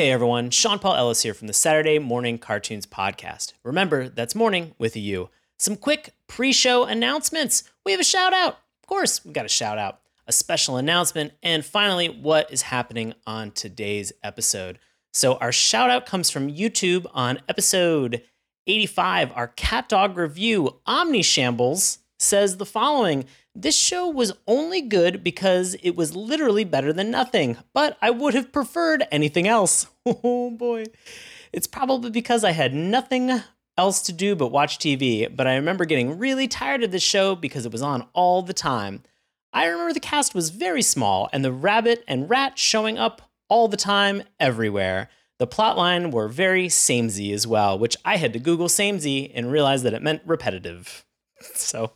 Hey everyone, Sean Paul Ellis here from the Saturday Morning Cartoons Podcast. Remember, that's morning with a U. Some quick pre show announcements. We have a shout out. Of course, we've got a shout out, a special announcement, and finally, what is happening on today's episode. So, our shout out comes from YouTube on episode 85, our cat dog review. Omni Shambles says the following This show was only good because it was literally better than nothing, but I would have preferred anything else. Oh boy. It's probably because I had nothing else to do but watch TV, but I remember getting really tired of this show because it was on all the time. I remember the cast was very small and the rabbit and rat showing up all the time everywhere. The plotline were very samey as well, which I had to Google samey and realize that it meant repetitive. So,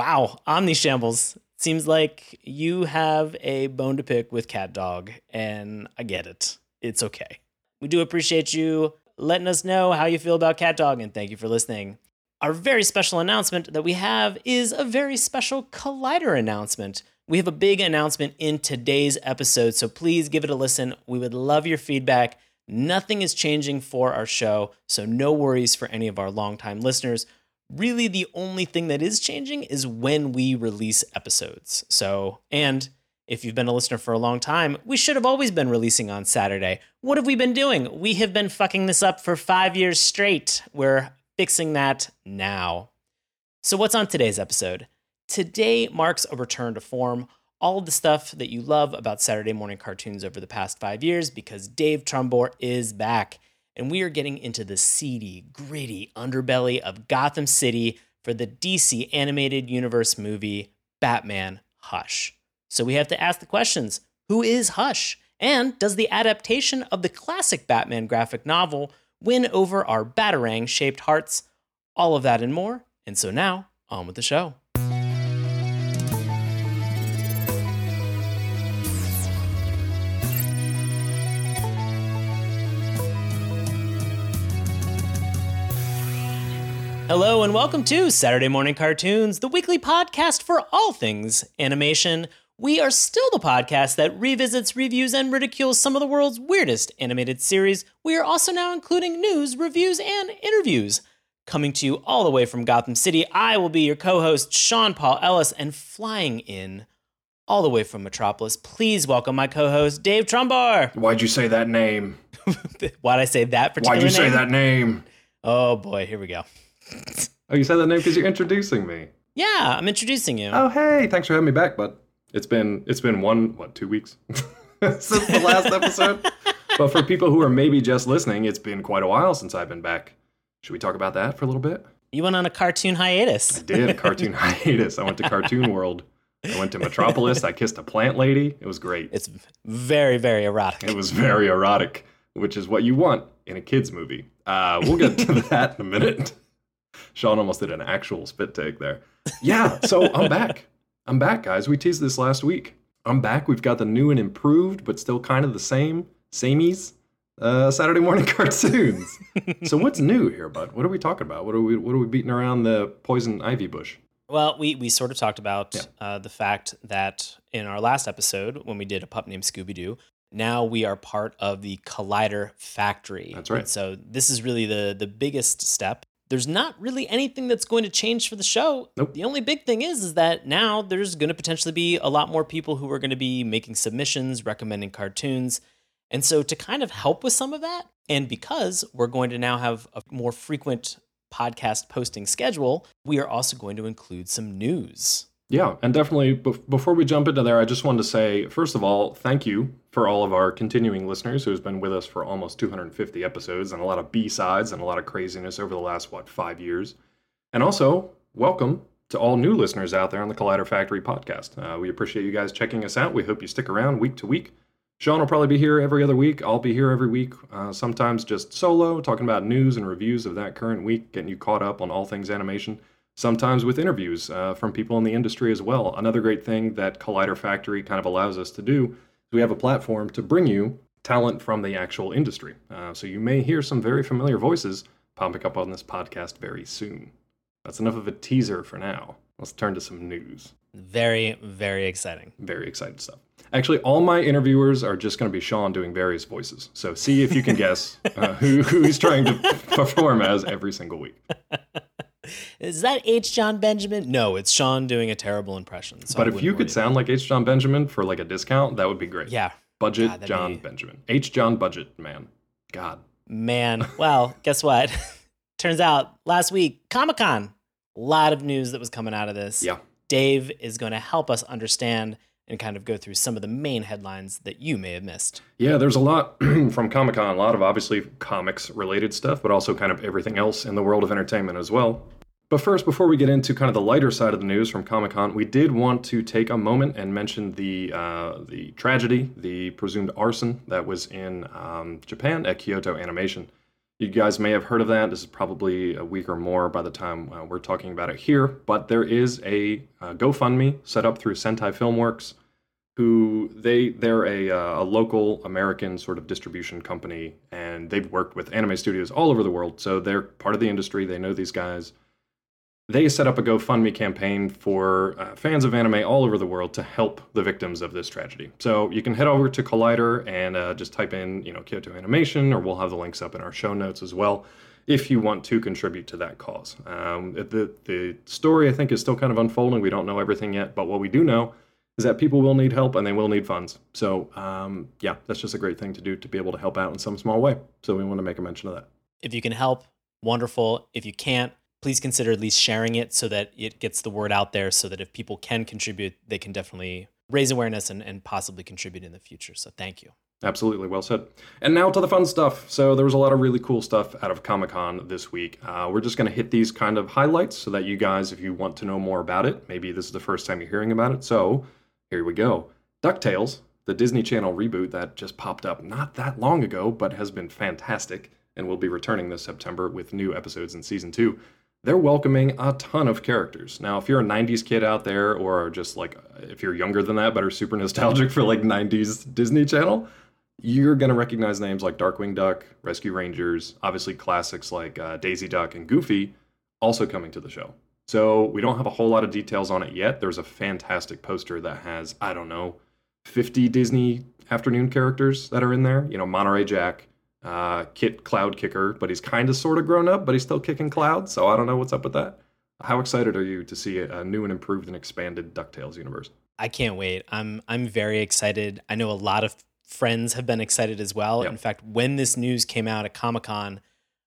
wow, Omni Shambles. Seems like you have a bone to pick with Cat Dog, and I get it. It's okay. We do appreciate you letting us know how you feel about Cat Dog, and thank you for listening. Our very special announcement that we have is a very special Collider announcement. We have a big announcement in today's episode, so please give it a listen. We would love your feedback. Nothing is changing for our show, so no worries for any of our longtime listeners. Really, the only thing that is changing is when we release episodes. So, and if you've been a listener for a long time, we should have always been releasing on Saturday. What have we been doing? We have been fucking this up for five years straight. We're fixing that now. So, what's on today's episode? Today marks a return to form. All of the stuff that you love about Saturday morning cartoons over the past five years because Dave Trumbore is back. And we are getting into the seedy, gritty underbelly of Gotham City for the DC animated universe movie Batman Hush. So we have to ask the questions Who is Hush? And does the adaptation of the classic Batman graphic novel win over our Batarang shaped hearts? All of that and more. And so now, on with the show. Hello and welcome to Saturday Morning Cartoons, the weekly podcast for all things animation. We are still the podcast that revisits, reviews, and ridicules some of the world's weirdest animated series. We are also now including news, reviews, and interviews. Coming to you all the way from Gotham City, I will be your co host, Sean Paul Ellis, and flying in all the way from Metropolis, please welcome my co host, Dave Trumbore. Why'd you say that name? Why'd I say that particular Why'd you say that name? Oh boy, here we go. Oh, you said that name because you're introducing me. Yeah, I'm introducing you. Oh, hey, thanks for having me back, bud. It's been it's been one what two weeks since the last episode. But for people who are maybe just listening, it's been quite a while since I've been back. Should we talk about that for a little bit? You went on a cartoon hiatus. I did a cartoon hiatus. I went to Cartoon World. I went to Metropolis. I kissed a plant lady. It was great. It's very, very erotic. It was very erotic, which is what you want in a kids movie. Uh, we'll get to that in a minute. Sean almost did an actual spit take there. Yeah, so I'm back. I'm back, guys. We teased this last week. I'm back. We've got the new and improved, but still kind of the same, samies, uh, Saturday morning cartoons. so what's new here, bud? What are we talking about? What are we What are we beating around the poison ivy bush? Well, we, we sort of talked about uh, the fact that in our last episode, when we did a pup named Scooby Doo, now we are part of the Collider Factory. That's right. And so this is really the the biggest step. There's not really anything that's going to change for the show. Nope. The only big thing is is that now there's going to potentially be a lot more people who are going to be making submissions, recommending cartoons. And so to kind of help with some of that, and because we're going to now have a more frequent podcast posting schedule, we are also going to include some news. Yeah, and definitely bef- before we jump into there, I just wanted to say, first of all, thank you for all of our continuing listeners who's been with us for almost 250 episodes and a lot of B sides and a lot of craziness over the last, what, five years. And also, welcome to all new listeners out there on the Collider Factory podcast. Uh, we appreciate you guys checking us out. We hope you stick around week to week. Sean will probably be here every other week. I'll be here every week, uh, sometimes just solo, talking about news and reviews of that current week, getting you caught up on all things animation sometimes with interviews uh, from people in the industry as well. Another great thing that Collider Factory kind of allows us to do is we have a platform to bring you talent from the actual industry. Uh, so you may hear some very familiar voices popping up on this podcast very soon. That's enough of a teaser for now. Let's turn to some news. Very, very exciting. Very exciting stuff. Actually, all my interviewers are just going to be Sean doing various voices. So see if you can guess uh, who, who he's trying to perform as every single week. Is that H. John Benjamin? No, it's Sean doing a terrible impression. So but if you could sound like H. John Benjamin for like a discount, that would be great. Yeah. Budget God, John be- Benjamin. H. John Budget Man. God. Man, well, guess what? Turns out last week, Comic Con, a lot of news that was coming out of this. Yeah. Dave is going to help us understand and kind of go through some of the main headlines that you may have missed. Yeah, there's a lot from Comic Con, a lot of obviously comics related stuff, but also kind of everything else in the world of entertainment as well. But first, before we get into kind of the lighter side of the news from Comic Con, we did want to take a moment and mention the uh, the tragedy, the presumed arson that was in um, Japan at Kyoto Animation. You guys may have heard of that. This is probably a week or more by the time uh, we're talking about it here. But there is a uh, GoFundMe set up through Sentai Filmworks who they they're a, uh, a local American sort of distribution company, and they've worked with anime studios all over the world. So they're part of the industry. They know these guys. They set up a GoFundMe campaign for uh, fans of anime all over the world to help the victims of this tragedy. So you can head over to Collider and uh, just type in, you know, Kyoto Animation, or we'll have the links up in our show notes as well, if you want to contribute to that cause. Um, the the story I think is still kind of unfolding. We don't know everything yet, but what we do know is that people will need help and they will need funds. So um, yeah, that's just a great thing to do to be able to help out in some small way. So we want to make a mention of that. If you can help, wonderful. If you can't, please consider at least sharing it so that it gets the word out there so that if people can contribute, they can definitely raise awareness and, and possibly contribute in the future. So thank you. Absolutely, well said. And now to the fun stuff. So there was a lot of really cool stuff out of Comic Con this week. Uh, we're just going to hit these kind of highlights so that you guys, if you want to know more about it, maybe this is the first time you're hearing about it. So here we go. DuckTales, the Disney Channel reboot that just popped up not that long ago, but has been fantastic and will be returning this September with new episodes in season two. They're welcoming a ton of characters. Now, if you're a 90s kid out there, or just like if you're younger than that, but are super nostalgic for like 90s Disney Channel, you're going to recognize names like Darkwing Duck, Rescue Rangers, obviously classics like uh, Daisy Duck and Goofy also coming to the show. So we don't have a whole lot of details on it yet. There's a fantastic poster that has, I don't know, 50 Disney afternoon characters that are in there. You know, Monterey Jack, uh, Kit Cloud Kicker, but he's kind of sort of grown up, but he's still kicking Cloud. So I don't know what's up with that. How excited are you to see a new and improved and expanded DuckTales universe? I can't wait. I'm I'm very excited. I know a lot of friends have been excited as well. Yep. In fact, when this news came out at Comic Con,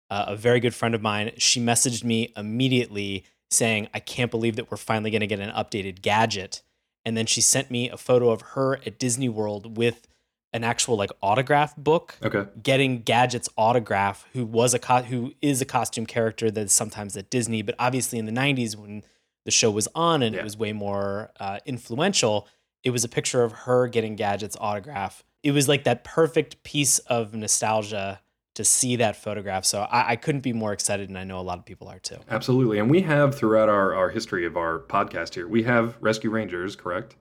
uh, a very good friend of mine, she messaged me immediately saying, "I can't believe that we're finally going to get an updated gadget." And then she sent me a photo of her at Disney World with an actual like autograph book Okay. getting Gadget's autograph, who was a co- who is a costume character that's sometimes at Disney, but obviously in the '90s when the show was on and Yeah. it was way more uh, influential, it was a picture of her getting Gadget's autograph. It was like that perfect piece of nostalgia to see that photograph. So I, I couldn't be more excited, and I know a lot of people are too. Absolutely. And we have throughout our, our history of our podcast here, we have Rescue Rangers, correct?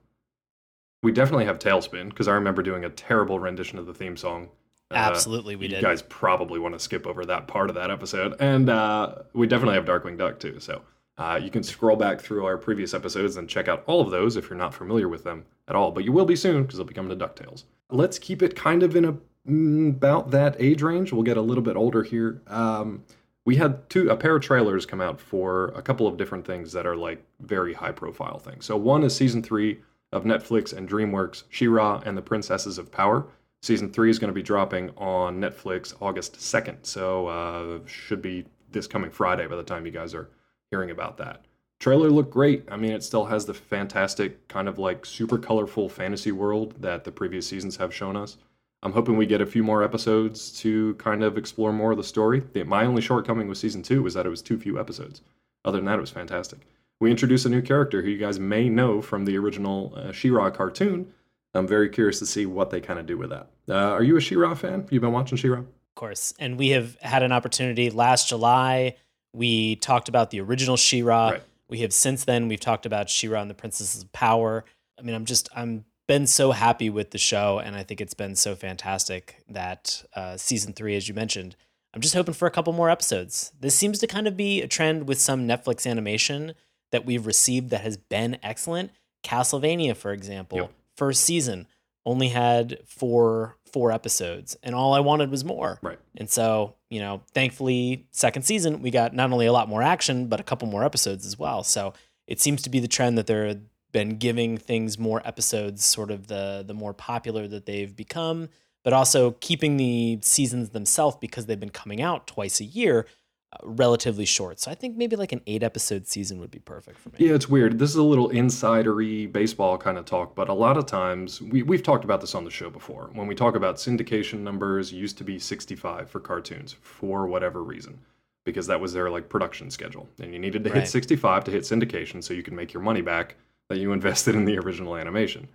We definitely have TaleSpin, because I remember doing a terrible rendition of the theme song. Uh, Absolutely, we you did. You guys probably want to skip over that part of that episode. And uh, we definitely have Darkwing Duck too. So uh, you can scroll back through our previous episodes and check out all of those if you're not familiar with them at all. But you will be soon because they'll be coming to DuckTales. Let's keep it kind of in a about that age range. We'll get a little bit older here. Um, we had two a pair of trailers come out for a couple of different things that are like very high profile things. So one is season three of Netflix and DreamWorks, She-Ra and the Princesses of Power. Season three is going to be dropping on Netflix August 2nd. So uh, should be this coming Friday by the time you guys are hearing about that. Trailer looked great. I mean, it still has the fantastic kind of like super colorful fantasy world that the previous seasons have shown us. I'm hoping we get a few more episodes to kind of explore more of the story. The, my only shortcoming with season two was that it was too few episodes. Other than that, it was fantastic. We introduce a new character who you guys may know from the original uh, She-Ra cartoon. I'm very curious to see what they kind of do with that. Uh, are you a She-Ra fan? You've been watching She-Ra? Of course. And we have had an opportunity last July. We talked about the original She-Ra. Right. We have since then we've talked about She-Ra and the Princesses of Power. I mean, I'm just I'm been so happy with the show, and I think it's been so fantastic that uh, season three, as you mentioned, I'm just hoping for a couple more episodes. This seems to kind of be a trend with some Netflix animation that we've received that has been excellent. Castlevania, for example, Yep. first season only had four four episodes, and all I wanted was more. Right. And so, you know, thankfully, second season we got not only a lot more action, but a couple more episodes as well. So it seems to be the trend that they're been giving things more episodes, sort of the the more popular that they've become, but also keeping the seasons themselves because they've been coming out twice a year, uh, relatively short. So I think maybe like an eight episode season would be perfect for me. Yeah, it's weird. This is a little insidery baseball kind of talk, but a lot of times we, we've talked about this on the show before. When we talk about syndication numbers, used to be 65 for cartoons for whatever reason, because that was their like production schedule, and you needed to Right. hit 65 to hit syndication so you could make your money back that you invested in the original animation.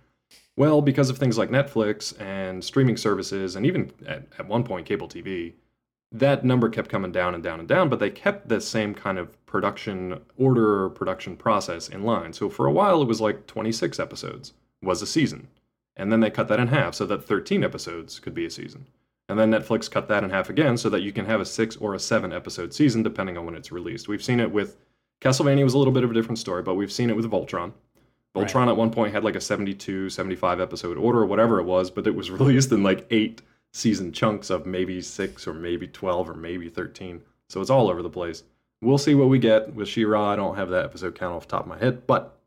Well, because of things like Netflix and streaming services, and even at, at one point cable TV, that number kept coming down and down and down, but they kept the same kind of production order production process in line. So for a while, it was like 26 episodes was a season. And then they cut that in half so that 13 episodes could be a season. And then Netflix cut that in half again so that you can have a six or a seven episode season depending on when it's released. We've seen it with Castlevania was a little bit of a different story, but we've seen it with Voltron. Right. At one point had like a 72, 75 episode order or whatever it was, but it was released in like eight season chunks of maybe six or maybe 12 or maybe 13. So it's all over the place. We'll see what we get with She-Ra. I don't have that episode count off the top of my head, but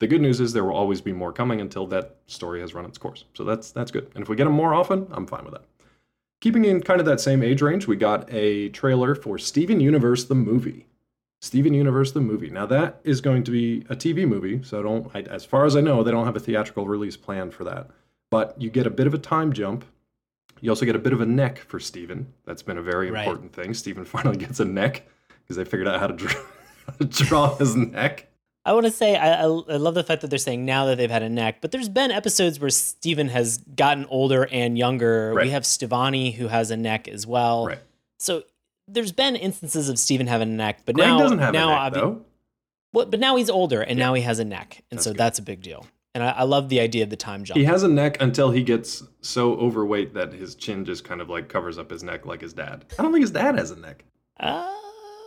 the good news is there will always be more coming until that story has run its course. So that's that's good. And if we get them more often, I'm fine with that. Keeping in kind of that same age range, we got a trailer for Steven Universe the movie. Steven Universe the movie. Now that is going to be a TV movie, so don't I, as far as I know, they don't have a theatrical release planned for that. But you get a bit of a time jump. You also get a bit of a neck for Steven. That's been a very Right. important thing. Steven finally gets a neck because they figured out how to draw, how to draw his neck. I want to say I, I, I love the fact that they're saying now that they've had a neck, but there's been episodes where Steven has gotten older and younger. Right. We have Stevonnie who has a neck as well. Right. So there's been instances of Steven having a neck, but Greg now doesn't have now a neck obvi- though. Well, but now he's older and now he has a neck, and That's so good. that's a big deal. And I, I love the idea of the time jump. He has a neck until he gets so overweight that his chin just kind of like covers up his neck like his dad. I don't think his dad has a neck. Uh,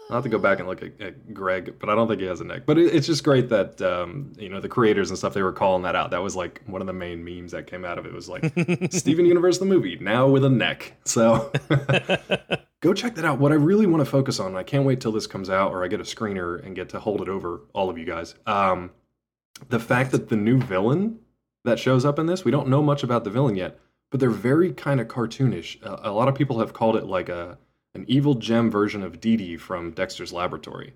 I'll have to go back and look at, at Greg, but I don't think he has a neck. But it, it's just great that um, you know the creators and stuff they were calling that out. That was like one of the main memes that came out of it was like Steven Universe the movie now with a neck. So go check that out. What I really want to focus on, I can't wait till this comes out or I get a screener and get to hold it over all of you guys. Um, the fact that the new villain that shows up in this, we don't know much about the villain yet, but they're very kind of cartoonish. Uh, a lot of people have called it like a an evil gem version of Dee Dee from Dexter's Laboratory.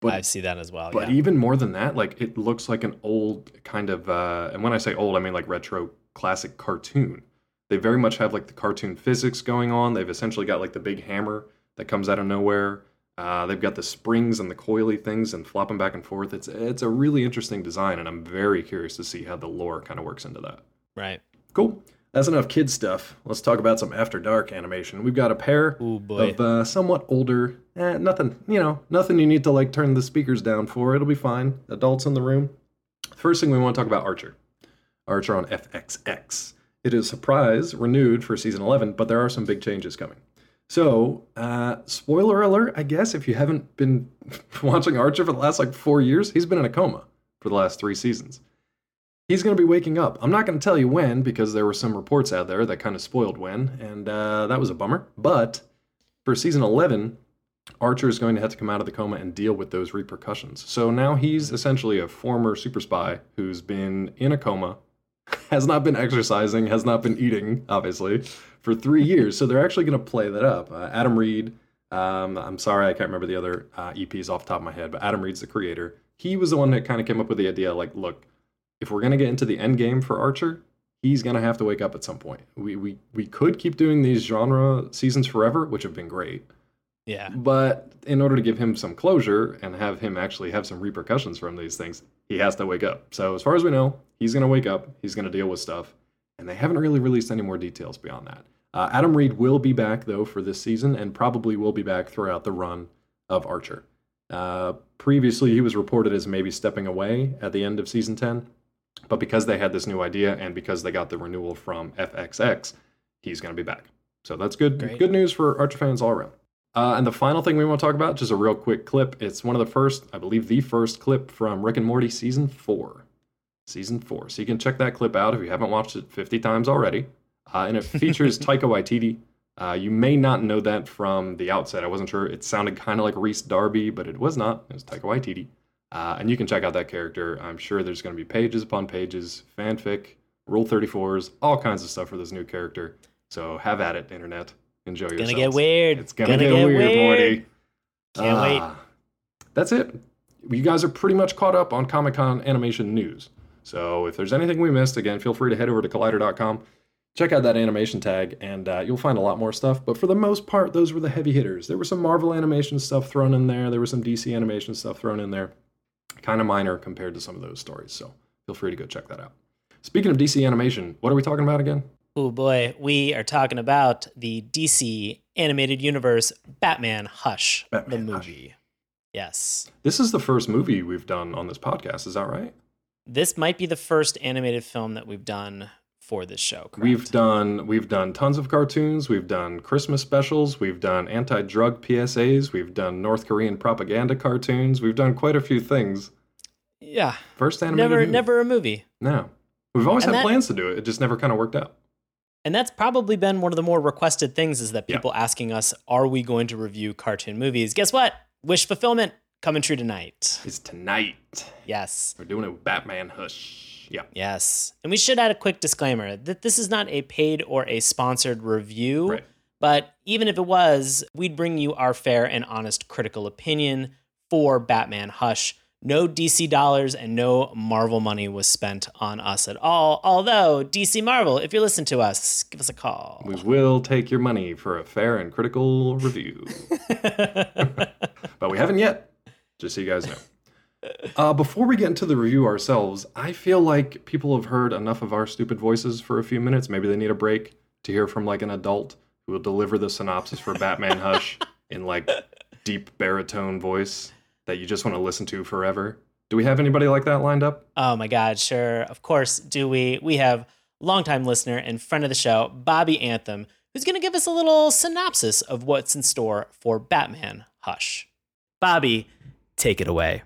But I see that as well. but yeah. even more than that, like it looks like an old kind of, uh, and when I say old, I mean like retro classic cartoon. They very much have like the cartoon physics going on. They've essentially got like the big hammer that comes out of nowhere. Uh, they've got the springs and the coily things and flopping back and forth. It's it's a really interesting design, and I'm very curious to see how the lore kind of works into that. right. Cool. That's enough kid stuff. Let's talk about some After Dark animation. We've got a pair Oh boy. of uh, somewhat older. Eh, nothing, you know, nothing you need to like turn the speakers down for. It'll be fine. Adults in the room. First thing we want to talk about Archer. Archer on FXX. It is surprise renewed for season 11, but there are some big changes coming. So, uh, spoiler alert, I guess, if you haven't been watching Archer for the last like four years, he's been in a coma for the last three seasons. He's going to be waking up. I'm not going to tell you when because there were some reports out there that kind of spoiled when, and uh, that was a bummer. But for season 11, Archer is going to have to come out of the coma and deal with those repercussions. So now he's essentially a former super spy who's been in a coma, has not been exercising, has not been eating, obviously, for three years. So they're actually going to play that up. Uh, Adam Reed, um, I'm sorry, I can't remember the other uh, EPs off the top of my head, but Adam Reed's the creator. He was the one that kind of came up with the idea like, look, if we're going to get into the end game for Archer, he's going to have to wake up at some point. We, we, we could keep doing these genre seasons forever, which have been great. Yeah. But in order to give him some closure and have him actually have some repercussions from these things, he has to wake up. So, as far as we know, he's going to wake up. He's going to deal with stuff. And they haven't really released any more details beyond that. Uh, Adam Reed will be back, though, for this season and probably will be back throughout the run of Archer. Uh, previously, he was reported as maybe stepping away at the end of season 10. But because they had this new idea and because they got the renewal from FXX, he's going to be back. So that's good. Great. Good news for Archer fans all around. Uh, and the final thing we want to talk about, just a real quick clip. It's one of the first, I believe, the first clip from Rick and Morty season four. season four. So you can check that clip out if you haven't watched it 50 times already. Uh, and it features Taika Waititi. Uh, you may not know that from the outset. I wasn't sure. It sounded kind of like Rhys Darby, but it was not. It was Taika Waititi. Uh, and you can check out that character. I'm sure there's going to be pages upon pages, fanfic, Rule 34s, all kinds of stuff for this new character. So have at it, internet. Enjoy It's gonna get weird. It's gonna, get, weird, Morty. Can't wait. Ah, That's it. You guys are pretty much caught up on Comic Con animation news. So if there's anything we missed, again, feel free to head over to collider.com, check out that animation tag, and uh, you'll find a lot more stuff. But for the most part, those were the heavy hitters. There was some Marvel animation stuff thrown in there, there was some DC animation stuff thrown in there. Kind of minor compared to some of those stories. So feel free to go check that out. Speaking of DC animation, what are we talking about again? Oh boy, we are talking about the DC animated universe Batman Hush, Batman the Hush. movie. Yes. This is the first movie we've done on this podcast, is that right? This might be the first animated film that we've done for this show. Correct? We've done we've done tons of cartoons. We've done Christmas specials. We've done anti-drug PSAs. We've done North Korean propaganda cartoons. We've done quite a few things. yeah, First animated never movie. never a movie. No, we've always And had that- plans to do it. It just never kind of worked out. And that's probably been one of the more requested things is that Yeah. people asking us, are we going to review cartoon movies? Guess what? Wish fulfillment coming true tonight. It's tonight. Yes. We're doing it with Batman Hush. Yeah. Yes. And we should add a quick disclaimer that this is not a paid or a sponsored review. Right. But even if it was, we'd bring you our fair and honest critical opinion for Batman Hush. No DC dollars and no Marvel money was spent on us at all. Although, DC Marvel, if you listen to us, give us a call. We will take your money for a fair and critical review. but we haven't yet, just so you guys know. Uh, before we get into the review ourselves, I feel like people have heard enough of our stupid voices for a few minutes. Maybe they need a break to hear from like an adult who will deliver the synopsis for Batman Hush in like deep baritone voice that you just want to listen to forever. Do we have anybody like that lined up? Oh my God, sure. Of course, do we? We have longtime listener and friend of the show, Bobby Anthem, who's going to give us a little synopsis of what's in store for Batman Hush. Bobby, take it away.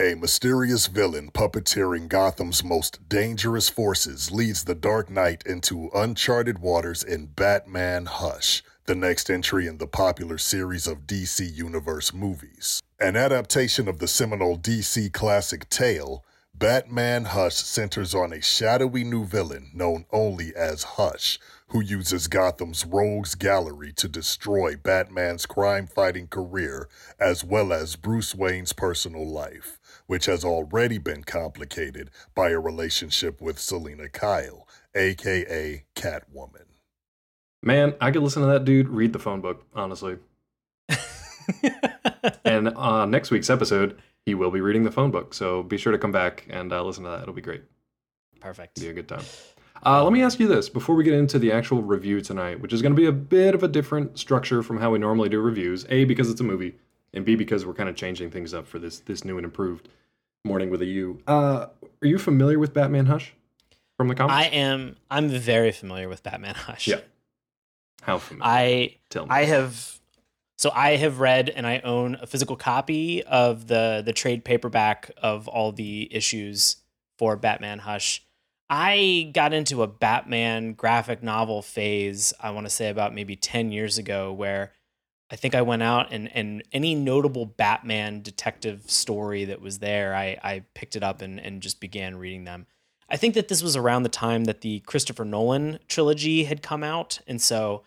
A mysterious villain puppeteering Gotham's most dangerous forces leads the Dark Knight into uncharted waters in Batman Hush, the next entry in the popular series of DC Universe movies. An adaptation of the seminal DC classic tale, Batman Hush centers on a shadowy new villain known only as Hush, who uses Gotham's rogues gallery to destroy Batman's crime fighting career as well as Bruce Wayne's personal life, which has already been complicated by a relationship with Selina Kyle, aka Catwoman. Man, I could listen to that dude read the phone book, honestly. and uh, next week's episode, he will be reading the phone book. So be sure to come back and uh, listen to that. It'll be great. Perfect. Be a good time. Uh, let me ask you this before we get into the actual review tonight, which is going to be a bit of a different structure from how we normally do reviews. A, because it's a movie, and B, because we're kind of changing things up for this this new and improved morning with a U. Uh, are you familiar with Batman Hush from the comics? I am. I'm very familiar with Batman Hush. Yeah. How familiar? I Tell me. I have so I have read and I own a physical copy of the the trade paperback of all the issues for Batman Hush. I got into a Batman graphic novel phase, I want to say about maybe 10 years ago where I think I went out and and any notable Batman detective story that was there, I I picked it up and and just began reading them. I think that this was around the time that the Christopher Nolan trilogy had come out and so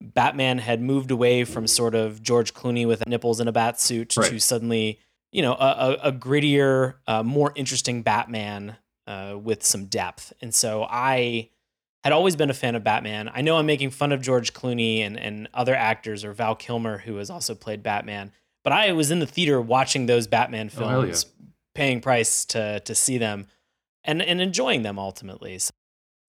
Batman had moved away from sort of George Clooney with nipples in a bat suit Right. to suddenly, you know, a, a, a grittier, uh, more interesting Batman uh, with some depth. And so I had always been a fan of Batman. I know I'm making fun of George Clooney and, and other actors or Val Kilmer, who has also played Batman. But I was in the theater watching those Batman Oh, yeah. films, paying price to to see them and, and enjoying them ultimately. So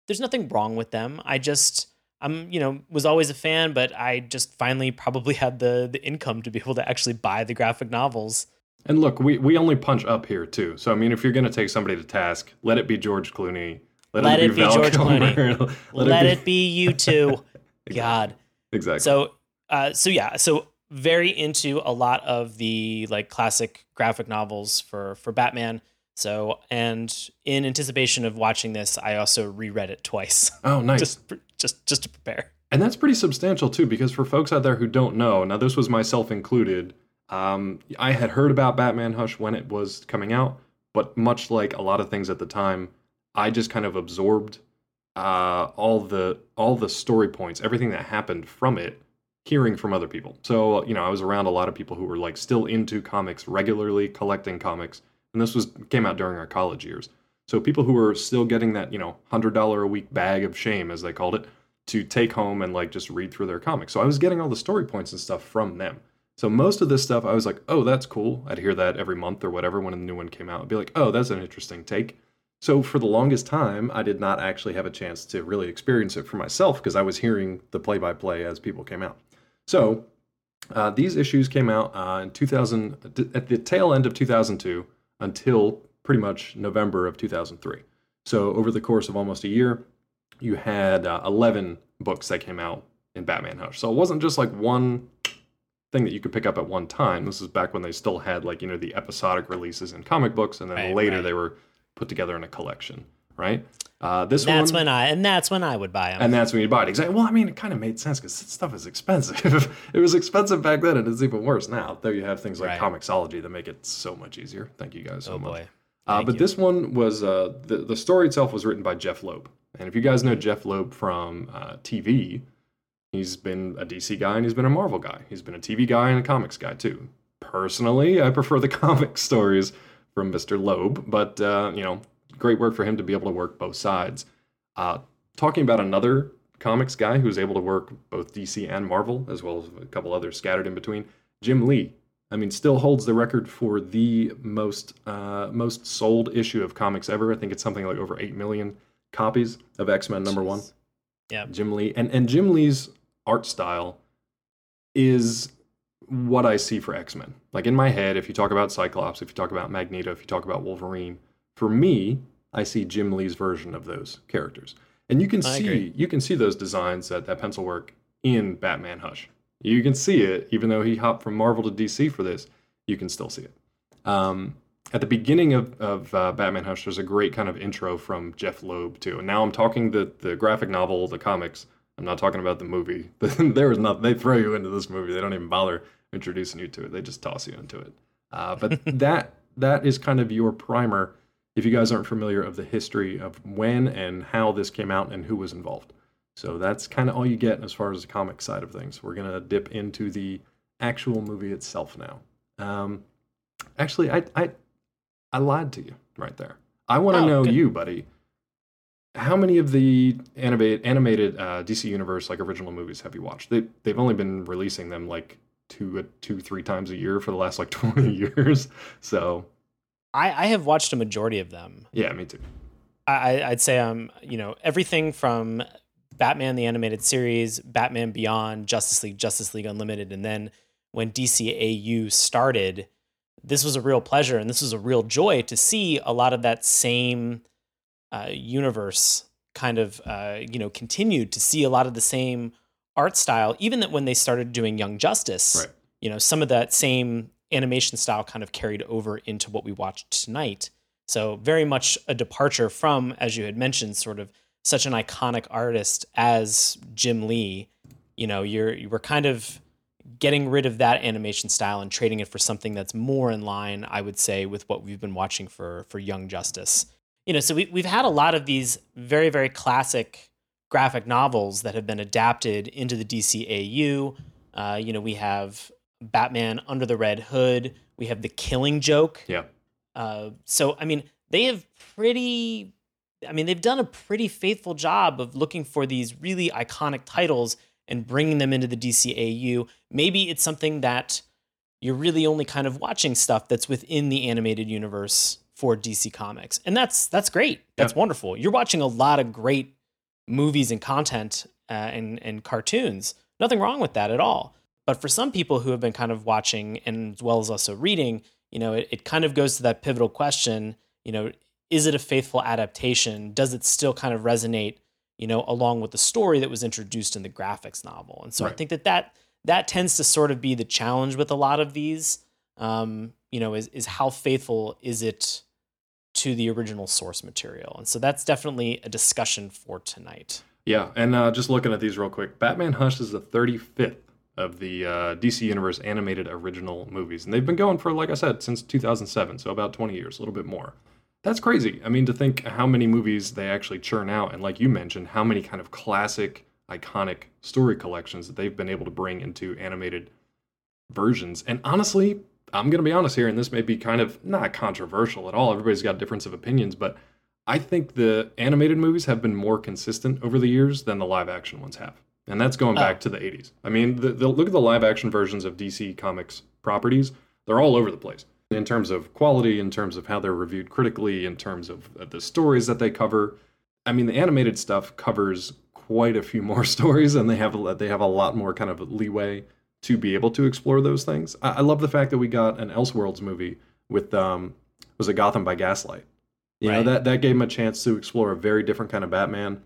there's nothing wrong with them. I just I'm you know was always a fan, but I just finally probably had the the income to be able to actually buy the graphic novels. And look, we, we only punch up here too. So I mean, if you're gonna take somebody to task, let it be George Clooney. Let it be George Kilmer. Clooney. let, Let, it be it be you two. God. exactly. So uh so yeah, so very into a lot of the like classic graphic novels for for Batman. So, and in anticipation of watching this, I also reread it twice. Oh, nice. just, just, just to prepare. And that's pretty substantial too, because for folks out there who don't know, now this was myself included. Um, I had heard about Batman Hush when it was coming out, but much like a lot of things at the time, I just kind of absorbed uh, all the all the story points, everything that happened from it, hearing from other people. So you know, I was around a lot of people who were like still into comics regularly, collecting comics, and this was came out during our college years. So people who were still getting that you know hundred dollar a week bag of shame, as they called it, to take home and like just read through their comics. So I was getting all the story points and stuff from them. So most of this stuff, I was like, oh, that's cool. I'd hear that every month or whatever when a new one came out. I'd be like, oh, that's an interesting take. So for the longest time, I did not actually have a chance to really experience it for myself because I was hearing the play-by-play as people came out. So uh, these issues came out uh, in 2000 at the tail end of 2002 until pretty much November of 2003. So over the course of almost a year, you had uh, 11 books that came out in Batman Hush. So it wasn't just like one thing that you could pick up at one time. This is back when they still had like, you know, the episodic releases in comic books and then Right, later right. they were put together in a collection, right? Uh, this That's one, when I, and that's when I would buy them. and that's when you buy it. Exactly. Well, I mean, it kind of made sense because stuff is expensive. it was expensive back then, and it's even worse now. Though you have things like Right. Comixology that make it so much easier. Thank you guys so oh much. boy. Uh, but you. this one was uh, the the story itself was written by Jeph Loeb, and if you guys know Jeph Loeb from uh, TV, he's been a DC guy and he's been a Marvel guy. He's been a TV guy and a comics guy too. Personally, I prefer the comic stories from Mr. Loeb, but uh, you know, great work for him to be able to work both sides. Uh, talking about another comics guy who's able to work both DC and Marvel, as well as a couple others scattered in between, Jim Lee. I mean, still holds the record for the most uh, most sold issue of comics ever. I think it's something like over eight million copies of X Men number one. Yeah. Jim Lee, and and Jim Lee's art style is what I see for X Men. Like in my head, if you talk about Cyclops, if you talk about Magneto, if you talk about Wolverine, for me, I see Jim Lee's version of those characters. And you can I see agree. you can see those designs that that pencil work in Batman Hush. You can see it, even though he hopped from Marvel to DC for this. You can still see it. Um, at the beginning of, of uh, Batman Hush, there's a great kind of intro from Jeph Loeb too. And now I'm talking the the graphic novel, the comics. I'm not talking about the movie. there was nothing. They throw you into this movie. They don't even bother introducing you to it. They just toss you into it. Uh, but that that is kind of your primer. If you guys aren't familiar of the history of when and how this came out and who was involved. So that's kind of all you get as far as the comic side of things. We're gonna dip into the actual movie itself now. Um, actually, I I I lied to you right there. I want to Oh, know good. you, buddy. How many of the animated animated uh, DC Universe like original movies have you watched? They they've only been releasing them like two two three times a year for the last like twenty years. So I, I have watched a majority of them. yeah, me too. I, I'd say um, you know, everything from Batman the animated series, Batman Beyond, Justice League, Justice League Unlimited, and then when DCAU started, this was a real pleasure and this was a real joy to see a lot of that same uh, universe kind of uh, you know continued to see a lot of the same art style, even that when they started doing Young Justice, Right. you know, some of that same animation style kind of carried over into what we watched tonight. So very much a departure from, as you had mentioned, sort of such an iconic artist as Jim Lee. You know, you're you were kind of getting rid of that animation style and trading it for something that's more in line, I would say, with what we've been watching for for Young Justice. You know, so we, we've had a lot of these very very classic graphic novels that have been adapted into the DCAU. Uh, you know, we have Batman Under the Red Hood. We have The Killing Joke. Yeah. Uh, so, I mean, they have pretty, I mean, they've done a pretty faithful job of looking for these really iconic titles and bringing them into the DCAU. Maybe it's something that you're really only kind of watching stuff that's within the animated universe for DC Comics. And that's that's great. That's wonderful. You're watching a lot of great movies and content uh, and and cartoons. Nothing wrong with that at all. But for some people who have been kind of watching and as well as also reading, you know, it, it kind of goes to that pivotal question, you know, is it a faithful adaptation? Does it still kind of resonate, you know, along with the story that was introduced in the graphics novel? And so I think that that that tends to sort of be the challenge with a lot of these. Um, you know, is is how faithful is it to the original source material. And so that's definitely a discussion for tonight. Yeah, and uh, just looking at these real quick, Batman Hush is the 35th of the uh, DC Universe animated original movies, and they've been going for, like I said, since 2007, so about 20 years, a little bit more. That's crazy. I mean, to think how many movies they actually churn out, and like you mentioned, how many kind of classic, iconic story collections that they've been able to bring into animated versions. And honestly, I'm going to be honest here, and this may be kind of not controversial at all. Everybody's got difference of opinions, but I think the animated movies have been more consistent over the years than the live action ones have. And that's going oh. back oh. to the 80s. I mean, the, the, look at the live action versions of DC Comics properties, they're all over the place in terms of quality, in terms of how they're reviewed critically, in terms of the stories that they cover. I mean, the animated stuff covers quite a few more stories, and they have they have a lot more kind of leeway to be able to explore those things. I, I love the fact that we got an Elseworlds movie with um was it Gotham by Gaslight. You right. know that that gave him a chance to explore a very different kind of Batman,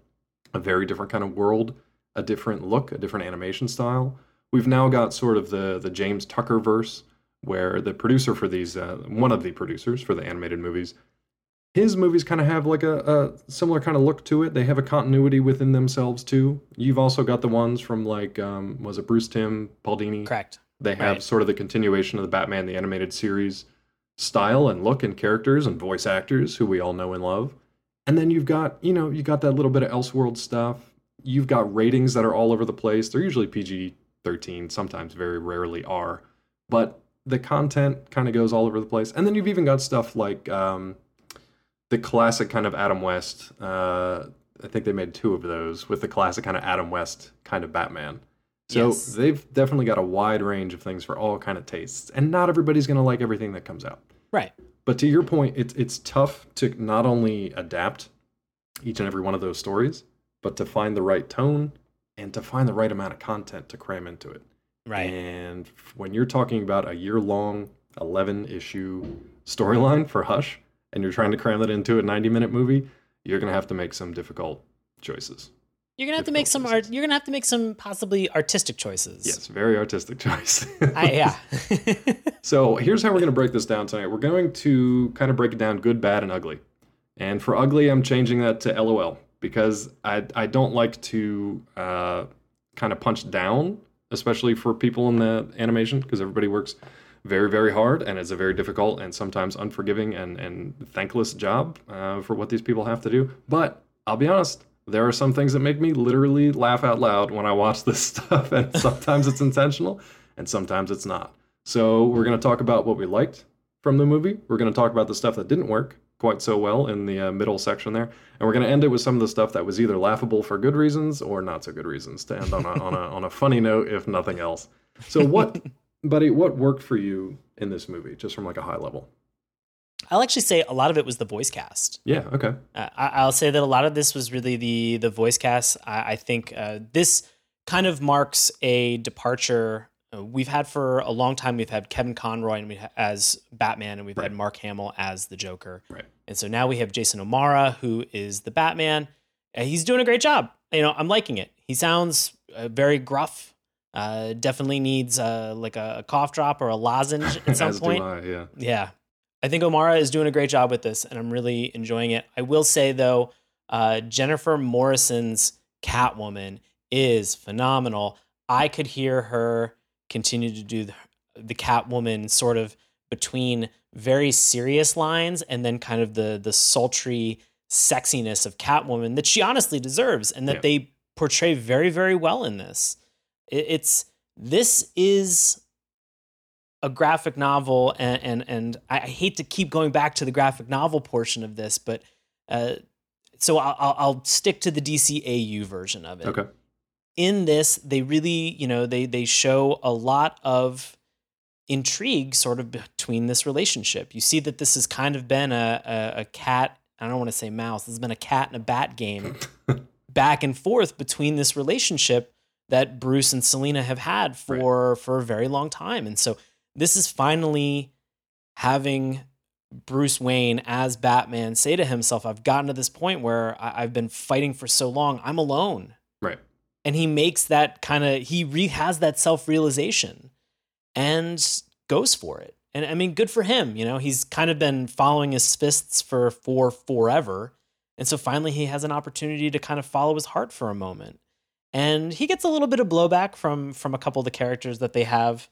a very different kind of world, a different look, a different animation style. We've now got sort of the the James Tucker verse, where the producer for these, uh, one of the producers for the animated movies, his movies kind of have like a, a, similar kind of look to it. They have a continuity within themselves too. You've also got the ones from like um, was it Bruce Timm, Paul Dini? Correct. They have right. sort of the continuation of the Batman the animated series style and look and characters and voice actors who we all know and love. And then you've got, you know, you got that little bit of Elseworld stuff. You've got ratings that are all over the place. They're usually PG 13, sometimes very rarely are. But the content kind of goes all over the place. And then you've even got stuff like um, the classic kind of Adam West. Uh, I think they made two of those with the classic kind of Adam West kind of Batman. So yes. they've definitely got a wide range of things for all kind of tastes, and not everybody's going to like everything that comes out. Right. But to your point, it's it's tough to not only adapt each and every one of those stories, but to find the right tone and to find the right amount of content to cram into it. Right. And when you're talking about a year long, 11 issue storyline for Hush, and you're trying to cram that into a 90 minute movie, you're going to have to make some difficult choices. You're gonna have to make some art. You're gonna have to make some possibly artistic choices. Yes, very artistic choice. I, yeah. so here's how we're gonna break this down tonight. We're going to kind of break it down good, bad, and ugly. And for ugly, I'm changing that to LOL because I I don't like to uh, kind of punch down especially for people in the animation, because everybody works very, very hard, and it's a very difficult and sometimes unforgiving and, and thankless job uh, for what these people have to do. But I'll be honest, there are some things that make me literally laugh out loud when I watch this stuff, and sometimes it's intentional, and sometimes it's not. So we're going to talk about what we liked from the movie. We're going to talk about the stuff that didn't work, quite so well in the uh, middle section there. And we're going to end it with some of the stuff that was either laughable for good reasons or not so good reasons to end on a, on a, on a funny note, if nothing else. So, what, buddy, what worked for you in this movie, just from like a high level? I'll actually say a lot of it was the voice cast. Yeah. Okay. Uh, I, will say that a lot of this was really the the voice cast. I, I think uh, this kind of marks a departure uh, we've had for a long time. We've had Kevin Conroy and we as Batman, and we've right. had Mark Hamill as the Joker. Right. And so now we have Jason O'Mara, who is the Batman. And he's doing a great job. You know, I'm liking it. He sounds uh, very gruff. Uh, definitely needs uh, like a, a, cough drop or a lozenge at some point. I, yeah. Yeah. I think O'Mara is doing a great job with this, and I'm really enjoying it. I will say though, uh, Jennifer Morrison's Catwoman is phenomenal. I could hear her continue to do the, the Catwoman sort of between very serious lines and then kind of the the sultry sexiness of Catwoman that she honestly deserves and that yeah. they portray very very well in this. It, it's this is a graphic novel and and and I, I, hate to keep going back to the graphic novel portion of this, but uh, so I'll, I'll stick to the DCAU version of it. Okay in this they really you know they they show a lot of intrigue sort of between this relationship. You see that this has kind of been a, a, a cat i don't want to say mouse this has been a cat and a bat game back and forth between this relationship that bruce and selina have had for right. for a very long time. And so this is finally having bruce wayne as batman say to himself i've gotten to this point where I, i've been fighting for so long i'm alone. Right. And he makes that kind of he re- has that self realization and goes for it And I mean, good for him. You know, he's kind of been following his fists for for forever. And so finally he has an opportunity to kind of follow his heart for a moment. And he gets a little bit of blowback from from a couple of the characters that they have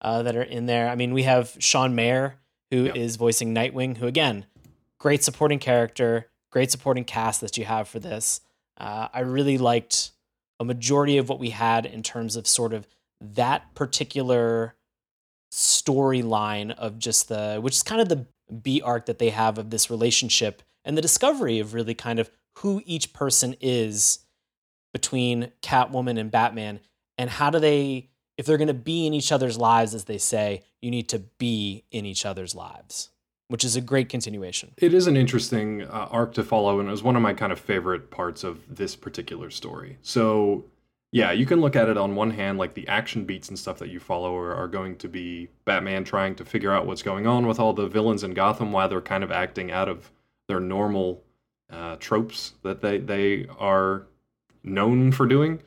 uh, that are in there. I mean, we have Sean Maher, who Yep. is voicing Nightwing, who again, great supporting character, great supporting cast that you have for this. Uh, I really liked a majority of what we had in terms of sort of that particular storyline of just the which is kind of the B arc that they have of this relationship and the discovery of really kind of who each person is between Catwoman and Batman and how do they if they're going to be in each other's lives as they say you need to be in each other's lives which is a great continuation It is an interesting uh, arc to follow, and it was one of my kind of favorite parts of this particular story. So, yeah, you can look at it on one hand, like the action beats and stuff that you follow are, are going to be Batman trying to figure out what's going on with all the villains in Gotham, while they're kind of acting out of their normal uh, tropes that they they are known for doing.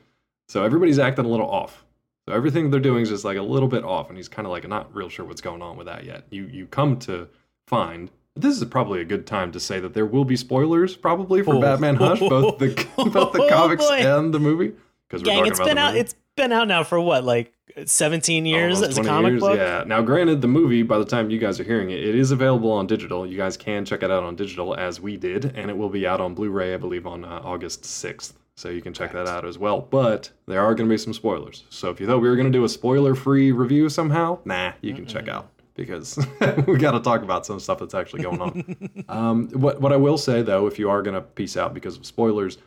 So everybody's acting a little off. So everything they're doing is just like a little bit off, and he's kind of like not real sure what's going on with that yet. You you come to find this is probably a good time to say that there will be spoilers probably for Oh. Batman Hush, both the both the Oh, comics boy. and the movie. Because gang it's been out it's been out now for what like 17 years Almost as a comic years, book Yeah. Now, granted, the movie, by the time you guys are hearing it, it is available on digital. You guys can check it out on digital as we did, and it will be out on Blu-ray, I believe, on uh, August sixth. So you can check that out as well. But there are going to be some spoilers. So if you thought we were going to do a spoiler-free review somehow, nah, you can check out because we got to talk about some stuff that's actually going on. um, what what I will say though, if you are going to peace out because of spoilers,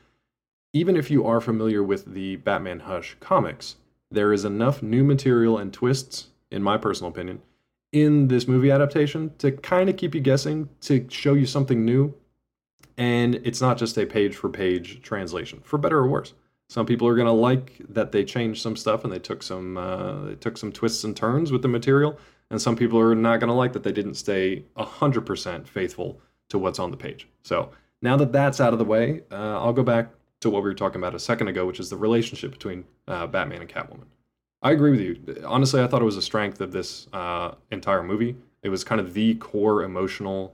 even if you are familiar with the Batman Hush comics, there is enough new material and twists, in my personal opinion, in this movie adaptation to kind of keep you guessing, to show you something new. And it's not just a page for page translation, for better or worse. Some people are gonna like that they changed some stuff and they took some uh, they took some twists and turns with the material, and some people are not gonna like that they didn't stay hundred percent faithful to what's on the page. So now that that's out of the way, uh, I'll go back to what we were talking about a second ago, which is the relationship between uh, Batman and Catwoman. I agree with you. Honestly, I thought it was a strength of this uh, entire movie. It was kind of the core emotional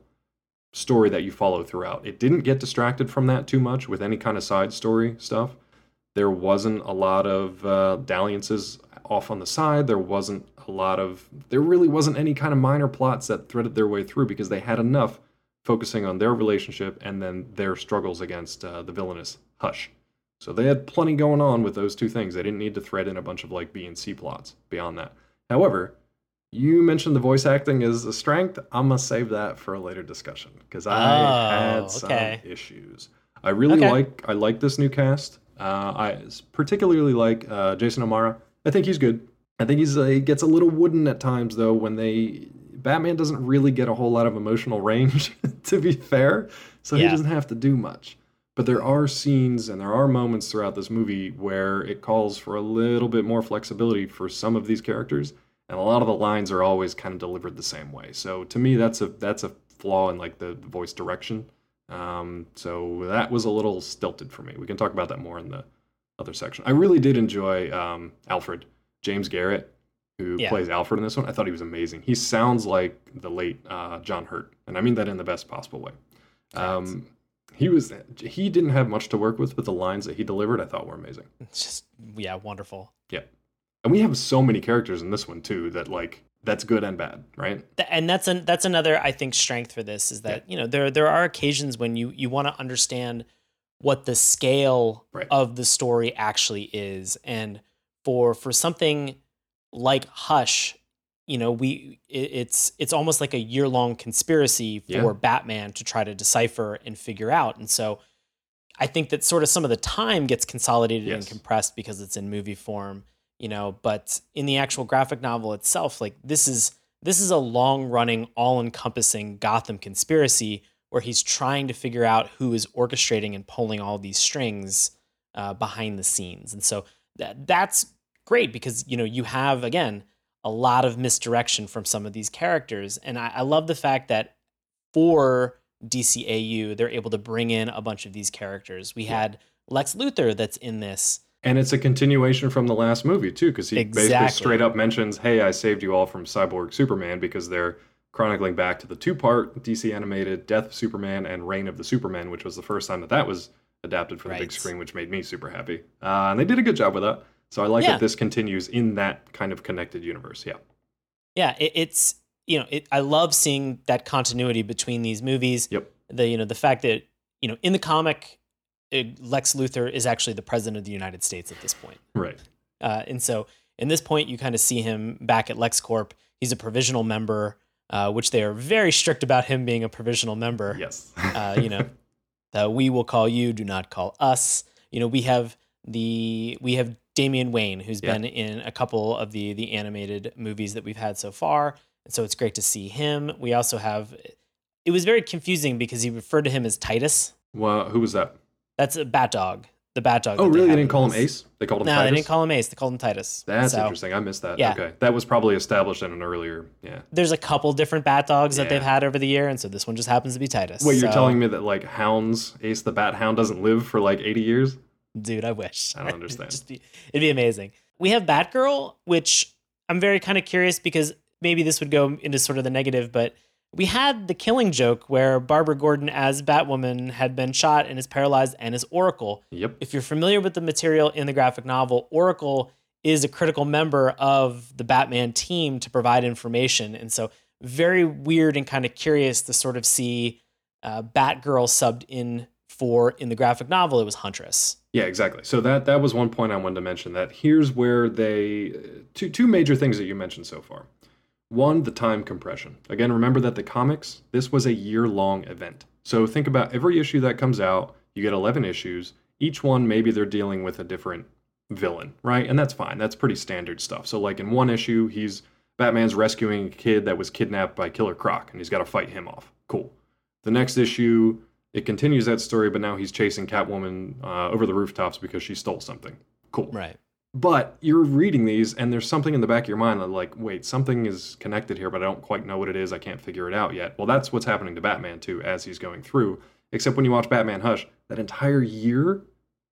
story that you follow throughout. It didn't get distracted from that too much with any kind of side story stuff. There wasn't a lot of uh, dalliances off on the side. There wasn't a lot of. There really wasn't any kind of minor plots that threaded their way through because they had enough focusing on their relationship and then their struggles against uh, the villainous Hush. So they had plenty going on with those two things. They didn't need to thread in a bunch of like B and C plots beyond that. However, you mentioned the voice acting as a strength. I'm gonna save that for a later discussion because I Oh, had some okay. issues. I really Okay. like I like this new cast. Uh, I particularly like uh, Jason O'Mara. I think he's good. I think he's uh, he gets a little wooden at times though when they Batman doesn't really get a whole lot of emotional range to be fair, so he doesn't have to do much. But there are scenes and there are moments throughout this movie where it calls for a little bit more flexibility for some of these characters, and a lot of the lines are always kind of delivered the same way. So to me, that's a that's a flaw in like the, the voice direction. Um, so that was a little stilted for me. We can talk about that more in the other section. I really did enjoy um, Alfred James Garrett, who Yeah. plays Alfred in this one. I thought he was amazing. He sounds like the late uh, John Hurt, and I mean that in the best possible way. Um, he was he didn't have much to work with, but the lines that he delivered, I thought were amazing. It's just yeah, wonderful. Yeah, and we have so many characters in this one too that like that's good and bad, right? And that's an that's another I think strength for this is that you know there there are occasions when you you want to understand what the scale Right. of the story actually is and for for something like Hush you know we it, it's it's almost like a year long conspiracy for Yeah. Batman to try to decipher and figure out. And so I think that sort of some of the time gets consolidated and compressed because it's in movie form you know but in the actual graphic novel itself like this is this is a long running all encompassing gotham conspiracy where he's trying to figure out who is orchestrating and pulling all these strings uh, behind the scenes. And so that that's great because you know you have again a lot of misdirection from some of these characters. And i, I love the fact that for dcau they're able to bring in a bunch of these characters. We had lex luthor that's in this. And it's a continuation from the last movie too, because he basically straight up mentions, "Hey, I saved you all from Cyborg Superman," because they're chronicling back to the two-part DC animated Death of Superman and Reign of the Supermen, which was the first time that that was adapted for the big screen, which made me super happy. Uh, and they did a good job with that. So I like Yeah. that this continues in that kind of connected universe. Yeah. Yeah, it, it's you know, it, I love seeing that continuity between these movies. Yep. The you know the fact that you know in the comic, uh, Lex Luthor is actually the president of the United States at this point, Right. uh, and so in this point you kind of see him back at LexCorp. He's a provisional member, uh, which they are very strict about him being a provisional member. Yes. uh, you know, the we will call you, do not call us. You know, we have the we have Damian Wayne, who's Yeah. been in a couple of the the animated movies that we've had so far, and so it's great to see him. We also have. It was very confusing because he referred to him as Titus. well, who was that? That's a Bat Dog. The Bat Dog. Oh, really? They didn't call him. Ace. They called him No, Titus. they didn't call him Ace. They called him Titus. That's So, interesting. I missed that. Yeah. Okay, that was probably established in an earlier. Yeah. There's a couple different Bat Dogs that they've had over the year, and so this one just happens to be Titus. Wait, you're telling me that like hounds, Ace the Bat Hound doesn't live for like 80 years? Dude i wish I don't understand. Be, it'd be amazing we have batgirl which i'm very kind of curious because maybe this would go into sort of the negative but we had the killing joke where barbara gordon as batwoman had been shot and is paralyzed and is oracle Yep. if you're familiar with the material in the graphic novel oracle is a critical member of the batman team to provide information and so very weird and kind of curious to sort of see uh, batgirl subbed in for in the graphic novel it was huntress Yeah, exactly. So that that was one point I wanted to mention. That here's where they uh, two two major things that you mentioned so far. One, the time compression. Again, remember that the comics this was a year long event. So think about every issue that comes out. You get eleven issues. Each one maybe they're dealing with a different villain, right? And that's fine. That's pretty standard stuff. So like in one issue, he's Batman's rescuing a kid that was kidnapped by Killer Croc, and he's got to fight him off. Cool. The next issue, it continues that story, but now he's chasing Catwoman uh, over the rooftops because she stole something. Cool. right But you're reading these, and there's something in the back of your mind that, like, wait, something is connected here, but I don't quite know what it is. I can't figure it out yet. Well, that's what's happening to Batman, too, as he's going through. Except when you watch Batman Hush, that entire year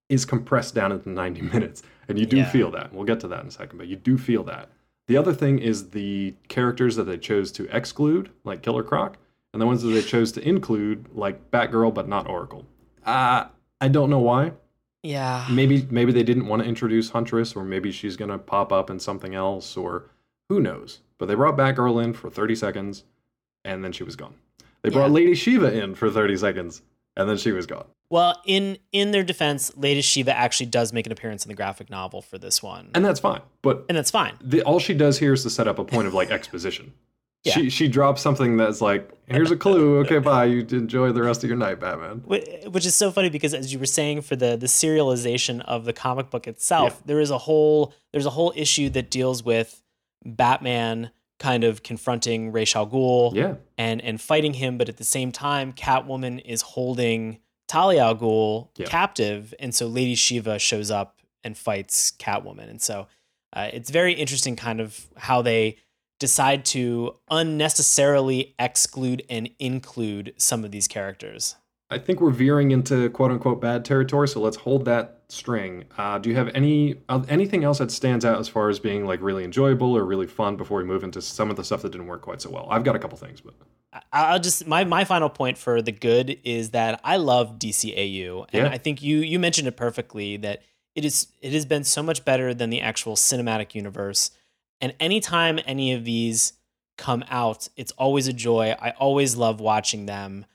is compressed down into 90 minutes. And you do Yeah. feel that. We'll get to that in a second, but you do feel that. The other thing is the characters that they chose to exclude, like Killer Croc, and the ones that they chose to include, like Batgirl, but not Oracle. Uh, I don't know why yeah maybe maybe they didn't want to introduce Huntress, or maybe she's gonna pop up in something else, or who knows. But they brought Batgirl in for 30 seconds, and then she was gone. They brought Yeah. Lady Shiva in for 30 seconds, and then she was gone. well in in their defense lady shiva actually does make an appearance in the graphic novel for this one And that's fine. But and that's fine the, all she does here is to set up a point of like exposition. Yeah. She she drops something that's like, here's a clue. Okay, bye. You enjoy the rest of your night, Batman. Which is so funny because as you were saying for the the serialization of the comic book itself there is a whole there's a whole issue that deals with batman kind of confronting Ra's al Ghul Yeah. and and fighting him but at the same time catwoman is holding talia al Ghul Yeah. captive and so lady shiva shows up and fights catwoman and so uh, it's very interesting kind of how they decide to unnecessarily exclude and include some of these characters I think we're veering into quote unquote bad territory, so let's hold that string. Uh, do you have any uh, anything else that stands out as far as being like really enjoyable or really fun before we move into some of the stuff that didn't work quite so well? I've got a couple things, but I'll just my my final point for the good is that I love DCAU, and Yeah. I think you you mentioned it perfectly that it is it has been so much better than the actual cinematic universe. And anytime any of these come out, it's always a joy. I always love watching them.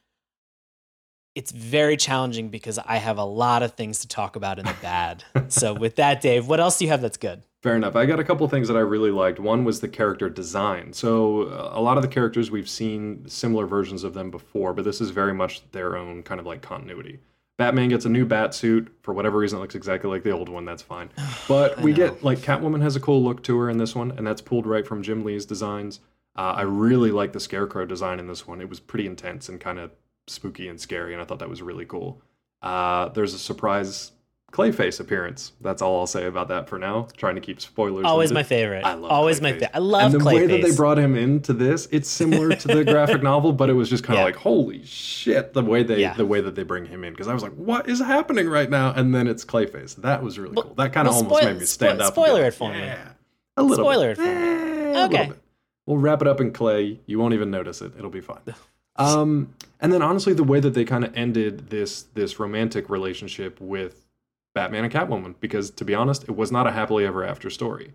It's very challenging because I have a lot of things to talk about in the bad. so with that, Dave, what else do you have that's good? Fair enough. I got a couple things that I really liked. One was the character design. So, uh, a lot of the characters we've seen similar versions of them before, but this is very much their own kind of like continuity. Batman gets a new bat suit. For whatever reason, it looks exactly like the old one. That's fine. But we get like Catwoman has a cool look to her in this one, and that's pulled right from Jim Lee's designs. Uh, I really like the Scarecrow design in this one. It was pretty intense and kind of spooky and scary, and I thought that was really cool. Uh, there's a surprise Clayface appearance. That's all I'll say about that for now. Trying to keep spoilers. Always my favorite. I love Always my favorite. I love and the Clayface. way that they brought him into this, it's similar to the graphic novel, but it was just kind of Yeah. like, holy shit, the way they Yeah. the way that they bring him in. Because I was like, what is happening right now? And then it's Clayface. That was really Well- cool. That kind of well, almost spoil- made me stand spoil- up. spoiler it for me. yeah. A little Spoiler bit. it for me. Eh, Okay. We'll wrap it up in clay. You won't even notice it. It'll be fine. Um, and then honestly, the way that they kind of ended this this romantic relationship with Batman and Catwoman, because to be honest, it was not a happily ever after story.